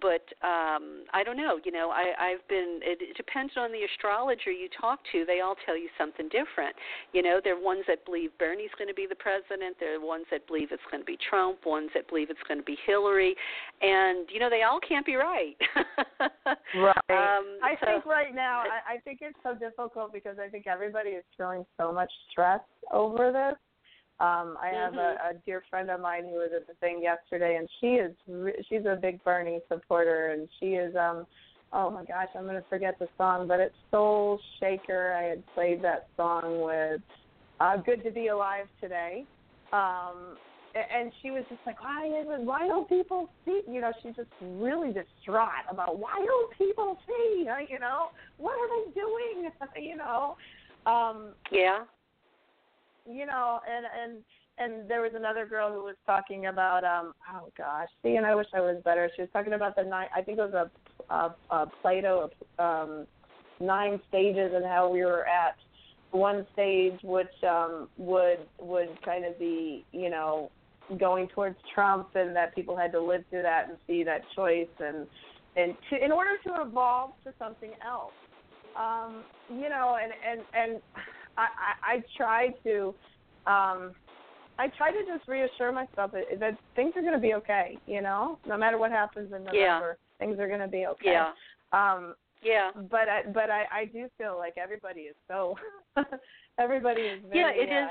But um I don't know, you know, I I've been it, it depends on the astrologer you talk to, they all tell you something different. You know, there are ones that believe Bernie's going to be the president, there are ones that believe it's going to be Trump, ones that believe it's going to be Hillary, and you know, they all can't be right. (laughs) right. (laughs) Um, I so, think right now I, I think it's so difficult because I think everybody is feeling so much stress over this um, I have mm-hmm. a, a dear friend of mine who was at the thing yesterday, and she is re- she's a big Bernie supporter, and she is um, oh my gosh, I'm gonna forget the song, but it's Soul Shaker. I had played that song with uh, Good to Be Alive today. Um, and she was just like, why is why don't people see? You know, she's just really distraught about why don't people see? You know, what are they doing? (laughs) you know, um, yeah you know, and and and there was another girl who was talking about um oh gosh, see, and I wish I was better. She was talking about the nine. I think it was a, a, a Plato um nine stages and how we were at one stage which um would would kind of be you know going towards Trump and that people had to live through that and see that choice and and to in order to evolve to something else um you know and and and I, I, I try to um I try to just reassure myself that, that things are going to be okay. You know, no matter what happens in November, yeah. things are going to be okay. Yeah. Um, yeah. But I, but I, I do feel like everybody is so, (laughs) everybody is very. Yeah, it uh, is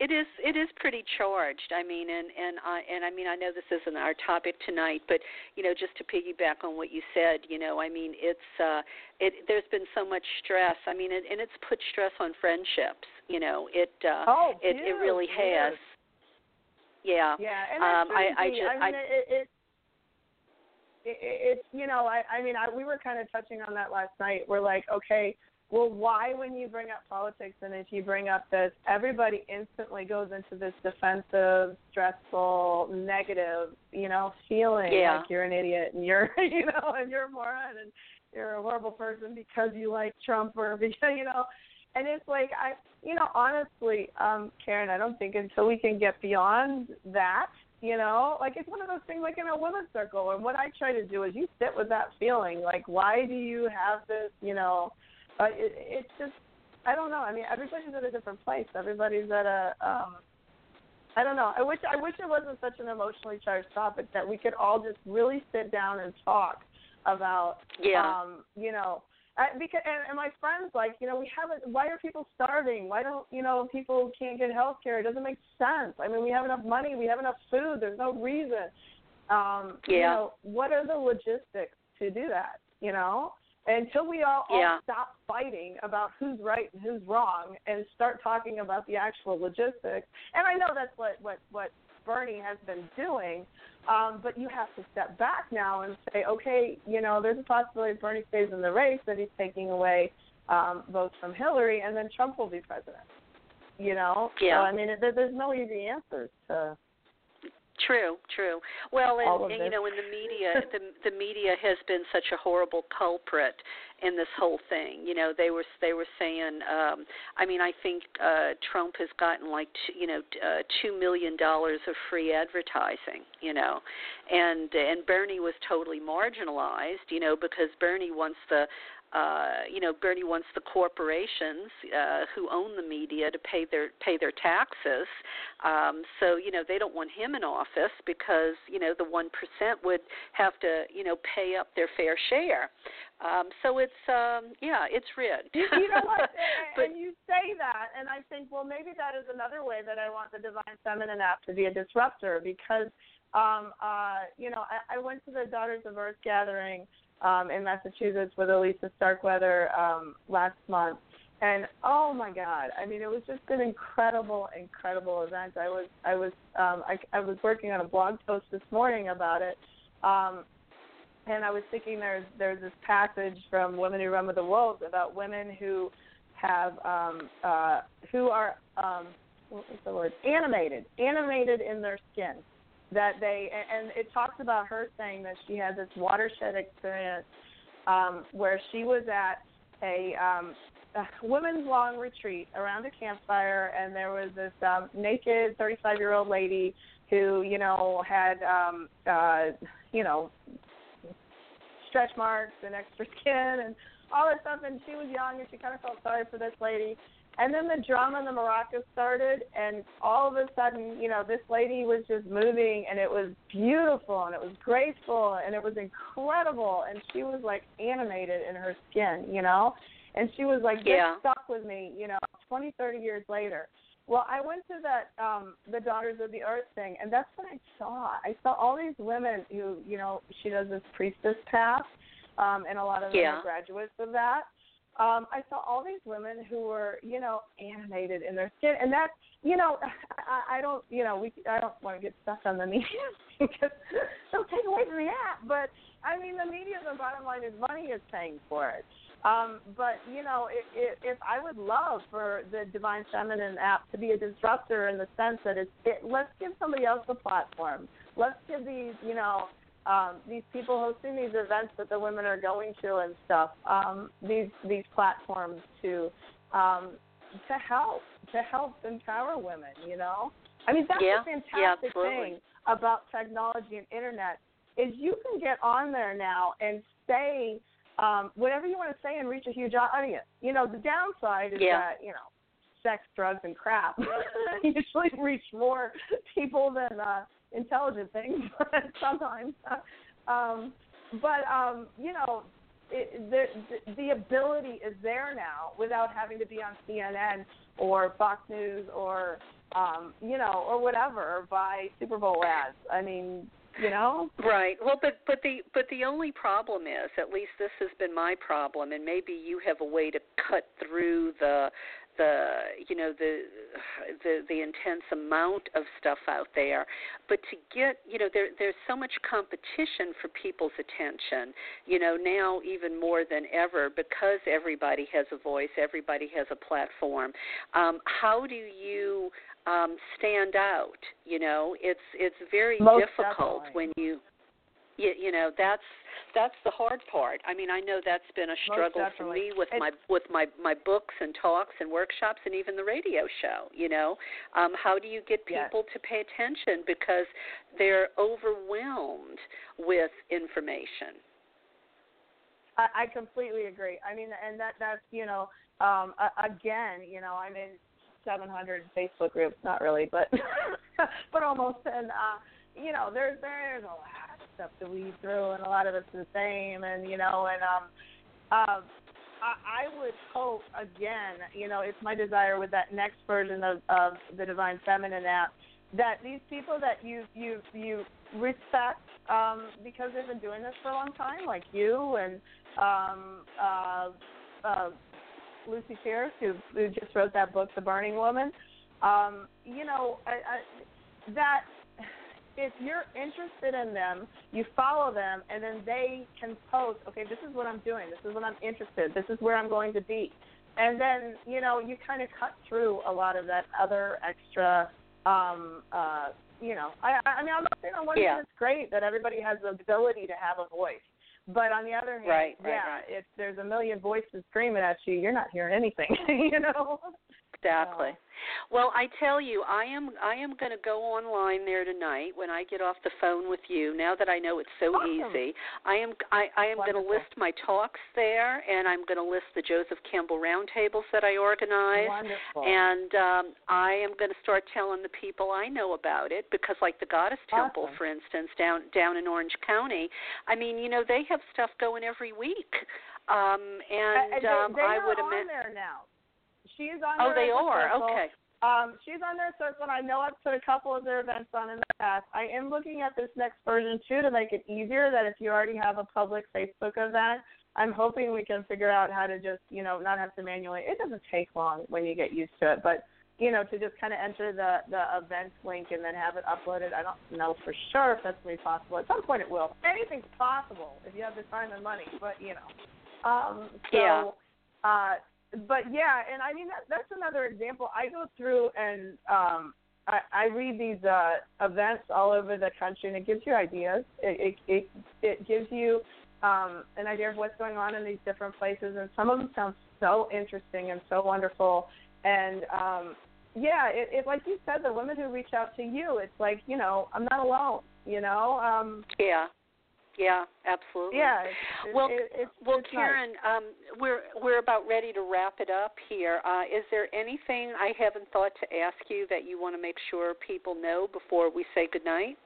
it is it is pretty charged. I mean, and and I and I mean I know this isn't our topic tonight, but you know, just to piggyback on what you said, you know, I mean, it's uh, it there's been so much stress. I mean, it, and it's put stress on friendships. You know, it uh, oh, it it really has. Yeah. Yeah, and um, I, I, I just I mean, it, it, it, it's you know, I, I mean, I, we were kind of touching on that last night. We're like, okay, well, why, when you bring up politics and if you bring up this, everybody instantly goes into this defensive, stressful, negative, you know, feeling yeah. like you're an idiot and you're, (laughs) you know, and you're a moron and you're a horrible person because you like Trump or (laughs) because, you know, and it's like I, you know, honestly, um, Karen, I don't think until we can get beyond that, you know, like it's one of those things like in a women's circle. And what I try to do is you sit with that feeling, like why do you have this, you know uh, it, it's just I don't know. I mean, everybody's at a different place. Everybody's at a um, I don't know. I wish I wish it wasn't such an emotionally charged topic that we could all just really sit down and talk about. Yeah. Um, you know, I, because and, and my friends like you know we haven't. Why are people starving? Why don't you know people can't get health care? It doesn't make sense. I mean, we have enough money. We have enough food. There's no reason. Um, yeah. You know, what are the logistics to do that? You know until we all, all stop fighting about who's right and who's wrong and start talking about the actual logistics. And I know that's what what what Bernie has been doing, um, but you have to step back now and say, okay, you know, there's a possibility if Bernie stays in the race that he's taking away um, votes from Hillary, and then Trump will be president. You know, yeah. so I mean, there, there's no easy answers to True, true. Well, and, and you know, in the media, (laughs) the the media has been such a horrible culprit in this whole thing. You know, they were they were saying. Um, I mean, I think uh, Trump has gotten like t- you know uh, two million dollars of free advertising. You know, and and Bernie was totally marginalized. You know, because Bernie wants the uh, you know, Bernie wants the corporations uh, who own the media to pay their pay their taxes. Um, so you know they don't want him in office because you know the one percent would have to you know pay up their fair share. Um, so it's um, yeah, it's rigged. you, you know what? (laughs) but, and you say that, and I think, well, maybe that is another way that I want the Divine Feminine app to be a disruptor because, um, uh, you know, I, I went to the Daughters of Earth gathering um, in Massachusetts with Elisa Starkweather um, last month. And oh my God! I mean, it was just an incredible, incredible event. I was, I was, um, I, I was working on a blog post this morning about it, um, and I was thinking there's there's this passage from Women Who Run with the Wolves about women who have um, uh, who are um, what was the word animated, animated in their skin that they and it talks about her saying that she had this watershed experience um, where she was at a, um, a women's long retreat around a campfire, and there was this um, naked 35 year old lady who you know had um, uh, you know stretch marks and extra skin and all that stuff, and she was young and she kind of felt sorry for this lady and then the drama and the maracas started, and all of a sudden, you know, this lady was just moving, and it was beautiful, and it was graceful, and it was incredible, and she was like animated in her skin, you know, and she was like yeah. stuck with me, you know, twenty, thirty years later. Well, I went to that um the Daughters of the Earth thing, and that's what I saw. I saw all these women who, you know, she does this priestess path, um, and a lot of them yeah. are graduates of that um, I saw all these women who were, you know, animated in their skin, and that, you know, (laughs) I, I don't, you know, we, I don't want to get stuck on the (laughs) media because they'll take away from the app. But I mean, the media, the bottom line is money is paying for it. Um, but you know, if, if, if I would love for the Divine Feminine app to be a disruptor in the sense that it's, it, let's give somebody else a platform. Let's give these, you know, um, these people hosting these events that the women are going to and stuff, um, these these platforms to um, to help to help empower women. You know, I mean that's yeah, the fantastic yeah, thing about technology and internet is you can get on there now and say um, whatever you want to say and reach a huge audience. You know, the downside is yeah. that you know sex, drugs, and crap (laughs) usually reach more people than uh, intelligent things (laughs) sometimes. Um, but um, you know, it, the, the ability is there now without having to be on CNN or Fox News or um, you know or whatever by Super Bowl ads. I mean, you know right well but but the but the only problem is at least this has been my problem and maybe you have a way to cut through the the you know the the the intense amount of stuff out there. But to get you know there there's so much competition for people's attention you know now even more than ever because everybody has a voice everybody has a platform. Um how do you um stand out? You know it's it's very Most difficult definitely. when you you, you know that's that's the hard part. I mean, I know that's been a struggle for me with it's, my with my my books and talks and workshops and even the radio show. You know, um, how do you get people yes. to pay attention because they're overwhelmed with information? I, I completely agree. I mean, and that that's you know, um, again, you know, I'm in 700 Facebook groups, not really, but (laughs) but almost, and uh, you know, there's there's a lot stuff to weed through, and a lot of it's the same. And you know, and um, um, I, I would hope again, you know, it's my desire with that next version of, of the Divine Feminine app that these people that you you you respect um, because they've been doing this for a long time, like you and um, uh, uh, Lucy Pearce, who, who just wrote that book, The Burning Woman. Um, you know, I, I, that if you're interested in them, you follow them, and then they can post, okay, this is what I'm doing, this is what I'm interested, this is where I'm going to be, and then you know you kind of cut through a lot of that other extra. Um, uh, you know, I, I mean, I'm not saying on one yeah. hand it's great that everybody has the ability to have a voice, But on the other hand, Right, right, yeah, right. if there's a million voices screaming at you, you're not hearing anything. (laughs) you know. Exactly. Uh, Well, I tell you, I am I am going to go online there tonight when I get off the phone with you. Now that I know it's so Awesome. easy, I am I, I am going to list my talks there, and I'm going to list the Joseph Campbell roundtables that I organize. Wonderful. And um, I am going to start telling the people I know about it because, like the Goddess Temple, Awesome. for instance, down down in Orange County. I mean, you know, they have stuff going every week, um, and Uh, they, um, they I would imagine. there now. She is on Oh, they are. circle. Okay. Um, she's on their circle, and I know I've put a couple of their events on in the past. I am looking at this next version too to make it easier. That if you already have a public Facebook event, I'm hoping we can figure out how to just, you know, not have to manually. It doesn't take long when you get used to it, but you know, to just kind of enter the the events link and then have it uploaded. I don't know for sure if that's going to be possible. At some point, it will. Anything's possible if you have the time and money, but you know. Um, so, Yeah. uh, but yeah, and I mean that, that's another example. I go through and um, I, I read these uh, events all over the country, and it gives you ideas. It it it, it gives you um, an idea of what's going on in these different places, and some of them sound so interesting and so wonderful. And um, yeah, it, it like you said, the women who reach out to you, it's like you know, I'm not alone. You know, um, Yeah. Yeah, absolutely. yeah. It's, Well, it, it's, Well, it's nice. Karen, um, we're we're about ready to wrap it up here. Uh, is there anything I haven't thought to ask you that you want to make sure people know before we say goodnight?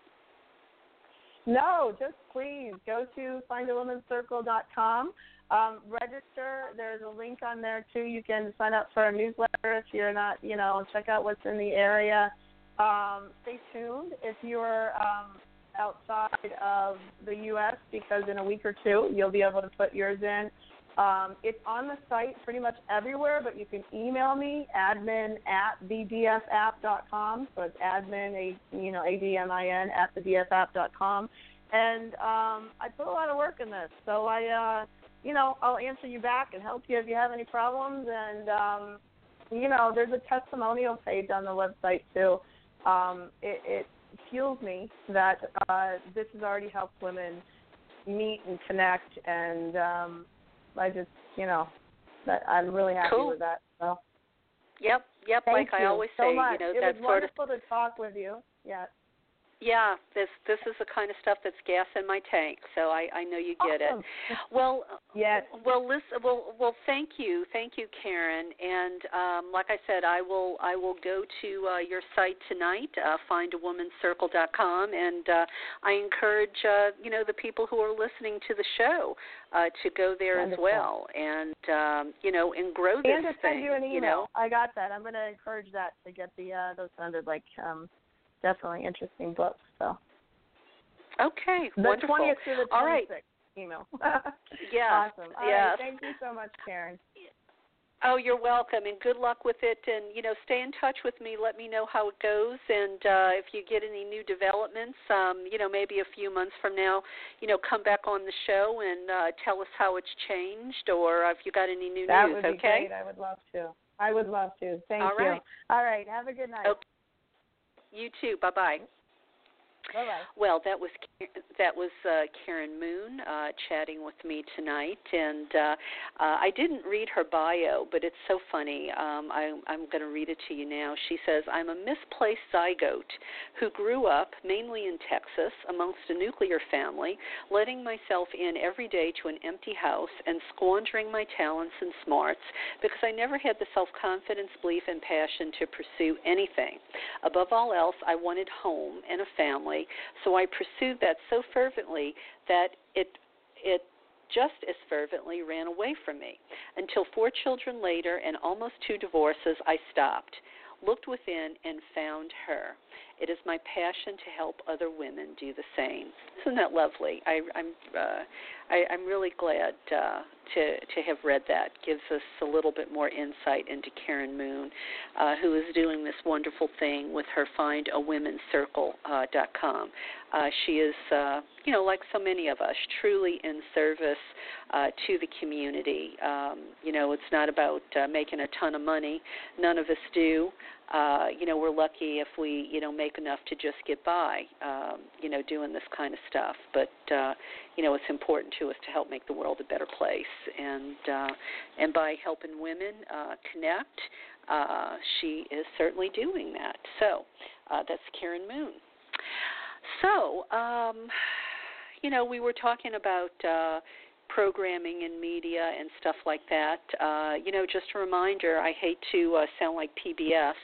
No, just please go to findawomenscircle.com. Um, register. There's a link on there too. You can sign up for a newsletter if you're not, you know, check out what's in the area. Um, stay tuned if you're um, outside of the U.S. because in a week or two you'll be able to put yours in. Um, it's on the site pretty much everywhere, but you can email me admin at thedfapp.com. So it's admin, a you know, A D M I N at thedfapp.com. And um, I put a lot of work in this, so I, uh, you know, I'll answer you back and help you if you have any problems. And um, you know, there's a testimonial page on the website too. Um, it, it fuels me that uh, this has already helped women meet and connect, and um, I just, you know, that I'm really happy Cool. with that. So Yep, yep. thank like you I always so say, much. you know, it that was sort of wonderful to talk with you. Yeah. Yeah. This this is the kind of stuff that's gas in my tank. So I I know you get awesome. it. (laughs) Well, Yes. Well, listen. Well, well, thank you, thank you, Karen. And um, like I said, I will I will go to uh, your site tonight, uh, findawomancircle.com, and uh, I encourage uh, you know the people who are listening to the show uh, to go there Wonderful. as well, and um, you know, and grow this And to send thing. you an email. know? I got that. I'm going to encourage that to get the uh, those sounded like um, definitely interesting books. So Okay, the wonderful. 20th through the 26th All right. email. Yeah. (laughs) Awesome. All yes. right. Thank you so much, Karen. Oh, you're welcome, and good luck with it. And you know, stay in touch with me. Let me know how it goes, and uh, if you get any new developments, um, you know, maybe a few months from now, you know, come back on the show and uh, tell us how it's changed, or if you got any new news. That news. would be okay. great. I would love to. I would love to. Thank All you. right. All right. Have a good night. Okay. You too. Bye bye. Well, that was that was uh, Karen Moon uh, chatting with me tonight, and uh, uh, I didn't read her bio, but it's so funny. Um, I, I'm going to read it to you now. She says, "I'm a misplaced zygote who grew up mainly in Texas amongst a nuclear family, letting myself in every day to an empty house and squandering my talents and smarts because I never had the self-confidence, belief, and passion to pursue anything. Above all else, I wanted home and a family." So I pursued that so fervently that it it just as fervently ran away from me. Until four children later and almost two divorces, I stopped, looked within, and found her. It is my passion to help other women do the same. Isn't that lovely? I, I'm uh, I, I'm really glad uh, to to have read that. Gives us a little bit more insight into Karen Moon, uh, who is doing this wonderful thing with her FindAWomenCircle.com. Uh, dot com. uh, she is, uh, you know, like so many of us, truly in service uh, to the community. Um, you know, it's not about uh, making a ton of money. None of us do. Uh, you know, we're lucky if we, you know, make enough to just get by, um, you know, doing this kind of stuff. But uh, you know, it's important to us to help make the world a better place, and uh, and by helping women uh, connect, uh, she is certainly doing that. So uh, that's Karen Moon. So, um, you know, we were talking about. Uh, programming in media and stuff like that. Uh, you know, just a reminder, I hate to uh, sound like PBS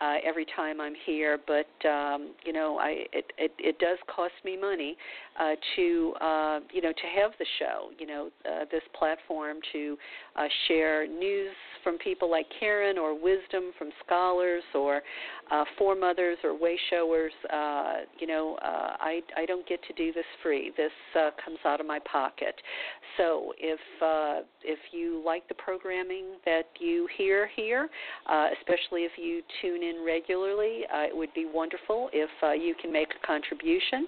uh, every time I'm here, but um, you know, I it, it it does cost me money uh, to uh, you know to have the show. You know, uh, this platform to uh, share news from people like Karen or wisdom from scholars or uh, foremothers or way showers. Uh, you know, uh, I I don't get to do this free. This uh, comes out of my pocket. So if uh, if you like the programming that you hear here, uh, especially if you tune in regularly, uh, it would be wonderful if uh, you can make a contribution.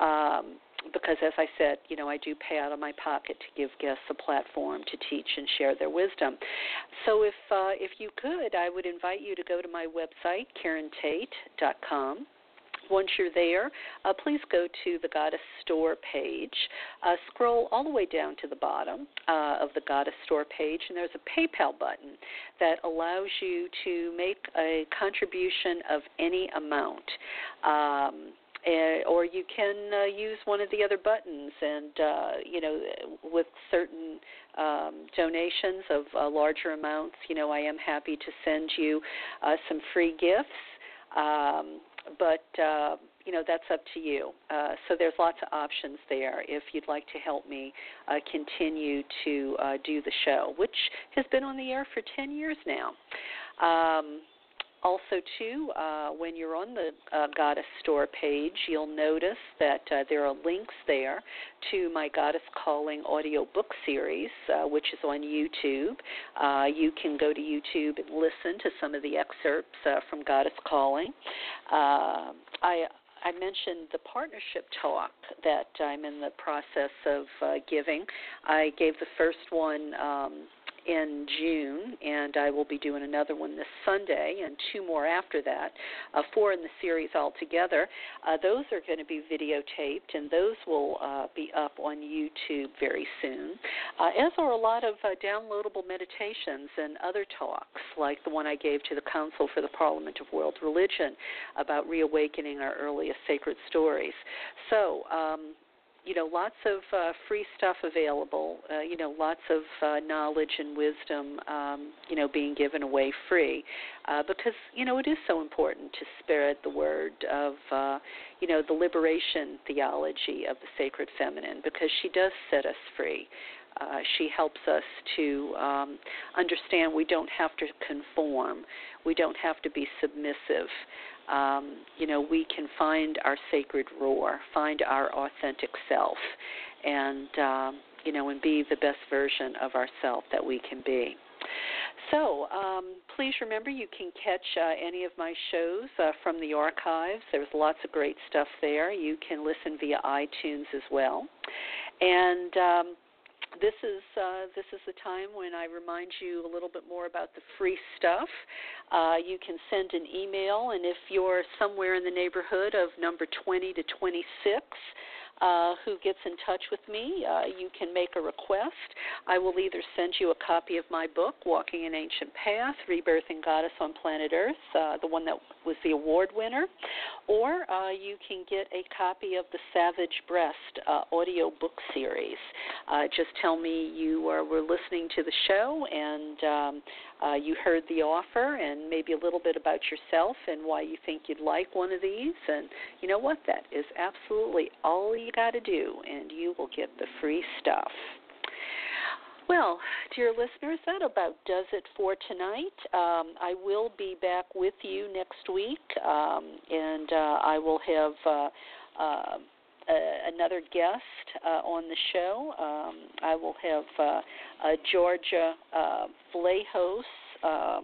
Um, because as I said, you know, I do pay out of my pocket to give guests a platform to teach and share their wisdom. So if uh, if you could, I would invite you to go to my website, KarenTate.com. Once you're there, uh, please go to the Goddess Store page. Uh, scroll all the way down to the bottom uh, of the Goddess Store page, and there's a PayPal button that allows you to make a contribution of any amount. Um, uh, or you can uh, use one of the other buttons and uh, you know with certain um, donations of uh, larger amounts you know i am happy to send you uh, some free gifts um, but uh, you know that's up to you. Uh, so there's lots of options there if you'd like to help me uh, continue to uh, do the show, which has been on the air for 10 years now. Um, also, too, uh, when you're on the uh, Goddess Store page, you'll notice that uh, there are links there to my Goddess Calling audio book series, uh, which is on YouTube. Uh, you can go to YouTube and listen to some of the excerpts uh, from Goddess Calling. I I mentioned the partnership talk that I'm in the process of uh, giving. I gave the first one um, in June, and I will be doing another one this Sunday and two more after that, uh, four in the series altogether. Uh, those are going to be videotaped, and those will uh, be up on YouTube very soon, uh, as are a lot of uh, downloadable meditations and other talks, like the one I gave to the Council for the Parliament of World Religion about reawakening our earliest sacred stories. So, um, you know, lots of uh, free stuff available. Uh, you know, lots of uh, knowledge and wisdom, um, you know, being given away free, uh, because you know it is so important to spread the word of, uh, you know, the liberation theology of the sacred feminine, because she does set us free. Uh, she helps us to um, understand we don't have to conform, we don't have to be submissive um, you know, we can find our sacred roar, find our authentic self, and um, you know, and be the best version of ourself that we can be. So um, please remember you can catch uh, any of my shows uh, from the archives. There's lots of great stuff there. You can listen via iTunes as well. And um, this is uh, this is the time when I remind you a little bit more about the free stuff. Uh, you can send an email, and if you're somewhere in the neighborhood of number 20 to 26, uh, who gets in touch with me, uh, you can make a request. I will either send you a copy of my book, Walking an Ancient Path Rebirthing Goddess on Planet Earth, uh, the one that was the award winner, or uh, you can get a copy of the Savage Breast uh, audio book series. Uh, just tell me you were listening to the show and um, uh, you heard the offer and maybe a little bit about yourself and why you think you'd like one of these. And you know what? That is absolutely all you got to do, and you will get the free stuff. Well, dear listeners, that about does it for tonight. Um, I will be back with you next week, um, and uh, I will have. Uh, uh, another guest uh, on the show. Um, I will have uh, Georgia uh, Vlahos uh,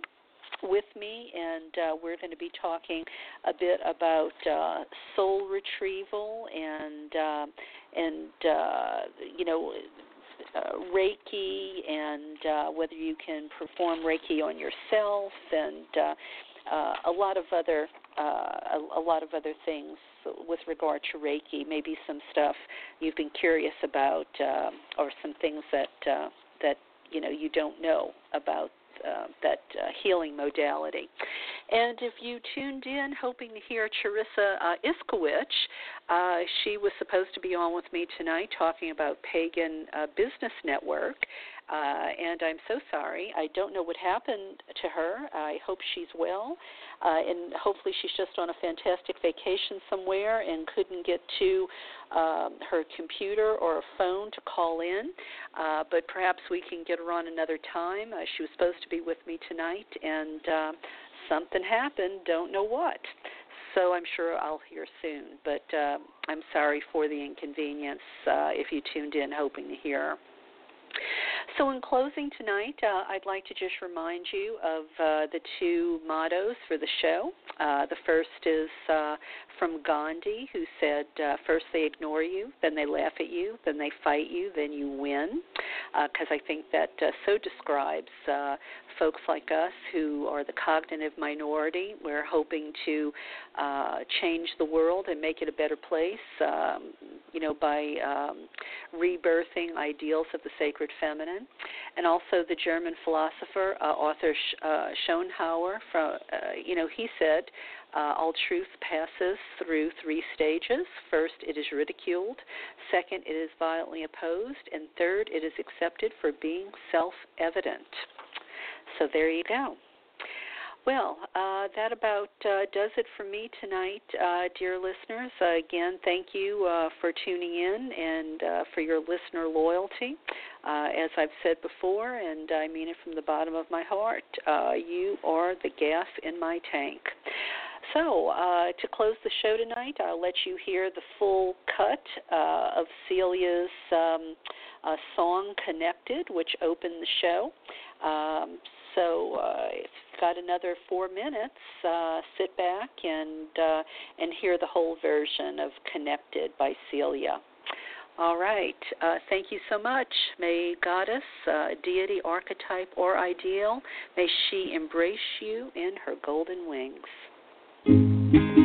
with me, and uh, we're going to be talking a bit about uh, soul retrieval and uh, and uh, you know uh, Reiki and uh, whether you can perform Reiki on yourself and uh, uh, a lot of other uh, a, a lot of other things with regard to Reiki. Maybe some stuff you've been curious about, uh, or some things that uh, that you know you don't know about uh, that uh, healing modality. And if you tuned in hoping to hear Charissa uh, Iskiwitch, uh, she was supposed to be on with me tonight talking about Pagan uh, Business Network. Uh, and I'm so sorry. I don't know what happened to her. I hope she's well. Uh, and hopefully she's just on a fantastic vacation somewhere and couldn't get to um, her computer or a phone to call in. Uh, but perhaps we can get her on another time. Uh, she was supposed to be with me tonight, and uh, something happened. Don't know what. So I'm sure I'll hear soon. But uh, I'm sorry for the inconvenience uh, if you tuned in hoping to hear. So, in closing tonight, uh, I'd like to just remind you of uh, the two mottos for the show. Uh, the first is uh, from Gandhi, who said, uh, First they ignore you, then they laugh at you, then they fight you, then you win. Because uh, I think that so describes folks like us who are the cognitive minority. We're hoping to change the world and make it a better place, um, you know, by um, rebirthing ideals of the sacred feminine and also the German philosopher, uh, author uh, Schopenhauer. From uh, you know, he said, uh, all truth passes through three stages. First, it is ridiculed. Second, it is violently opposed, and third, it is accepted for being self-evident. So there you go. Well, uh, that about uh, does it for me tonight, uh, dear listeners. Uh, again, thank you uh, for tuning in and uh, for your listener loyalty. as I've said before, and I mean it from the bottom of my heart, you are the gas in my tank. So, uh, to close the show tonight, I'll let you hear the full cut uh, of Celia's um, uh, song Connected, which opened the show. Um, so uh, got another four minutes, uh, sit back and uh, and hear the whole version of Connected by Celia. All right. Uh, thank you so much. May Goddess, uh, deity, archetype, or ideal, may she embrace you in her golden wings.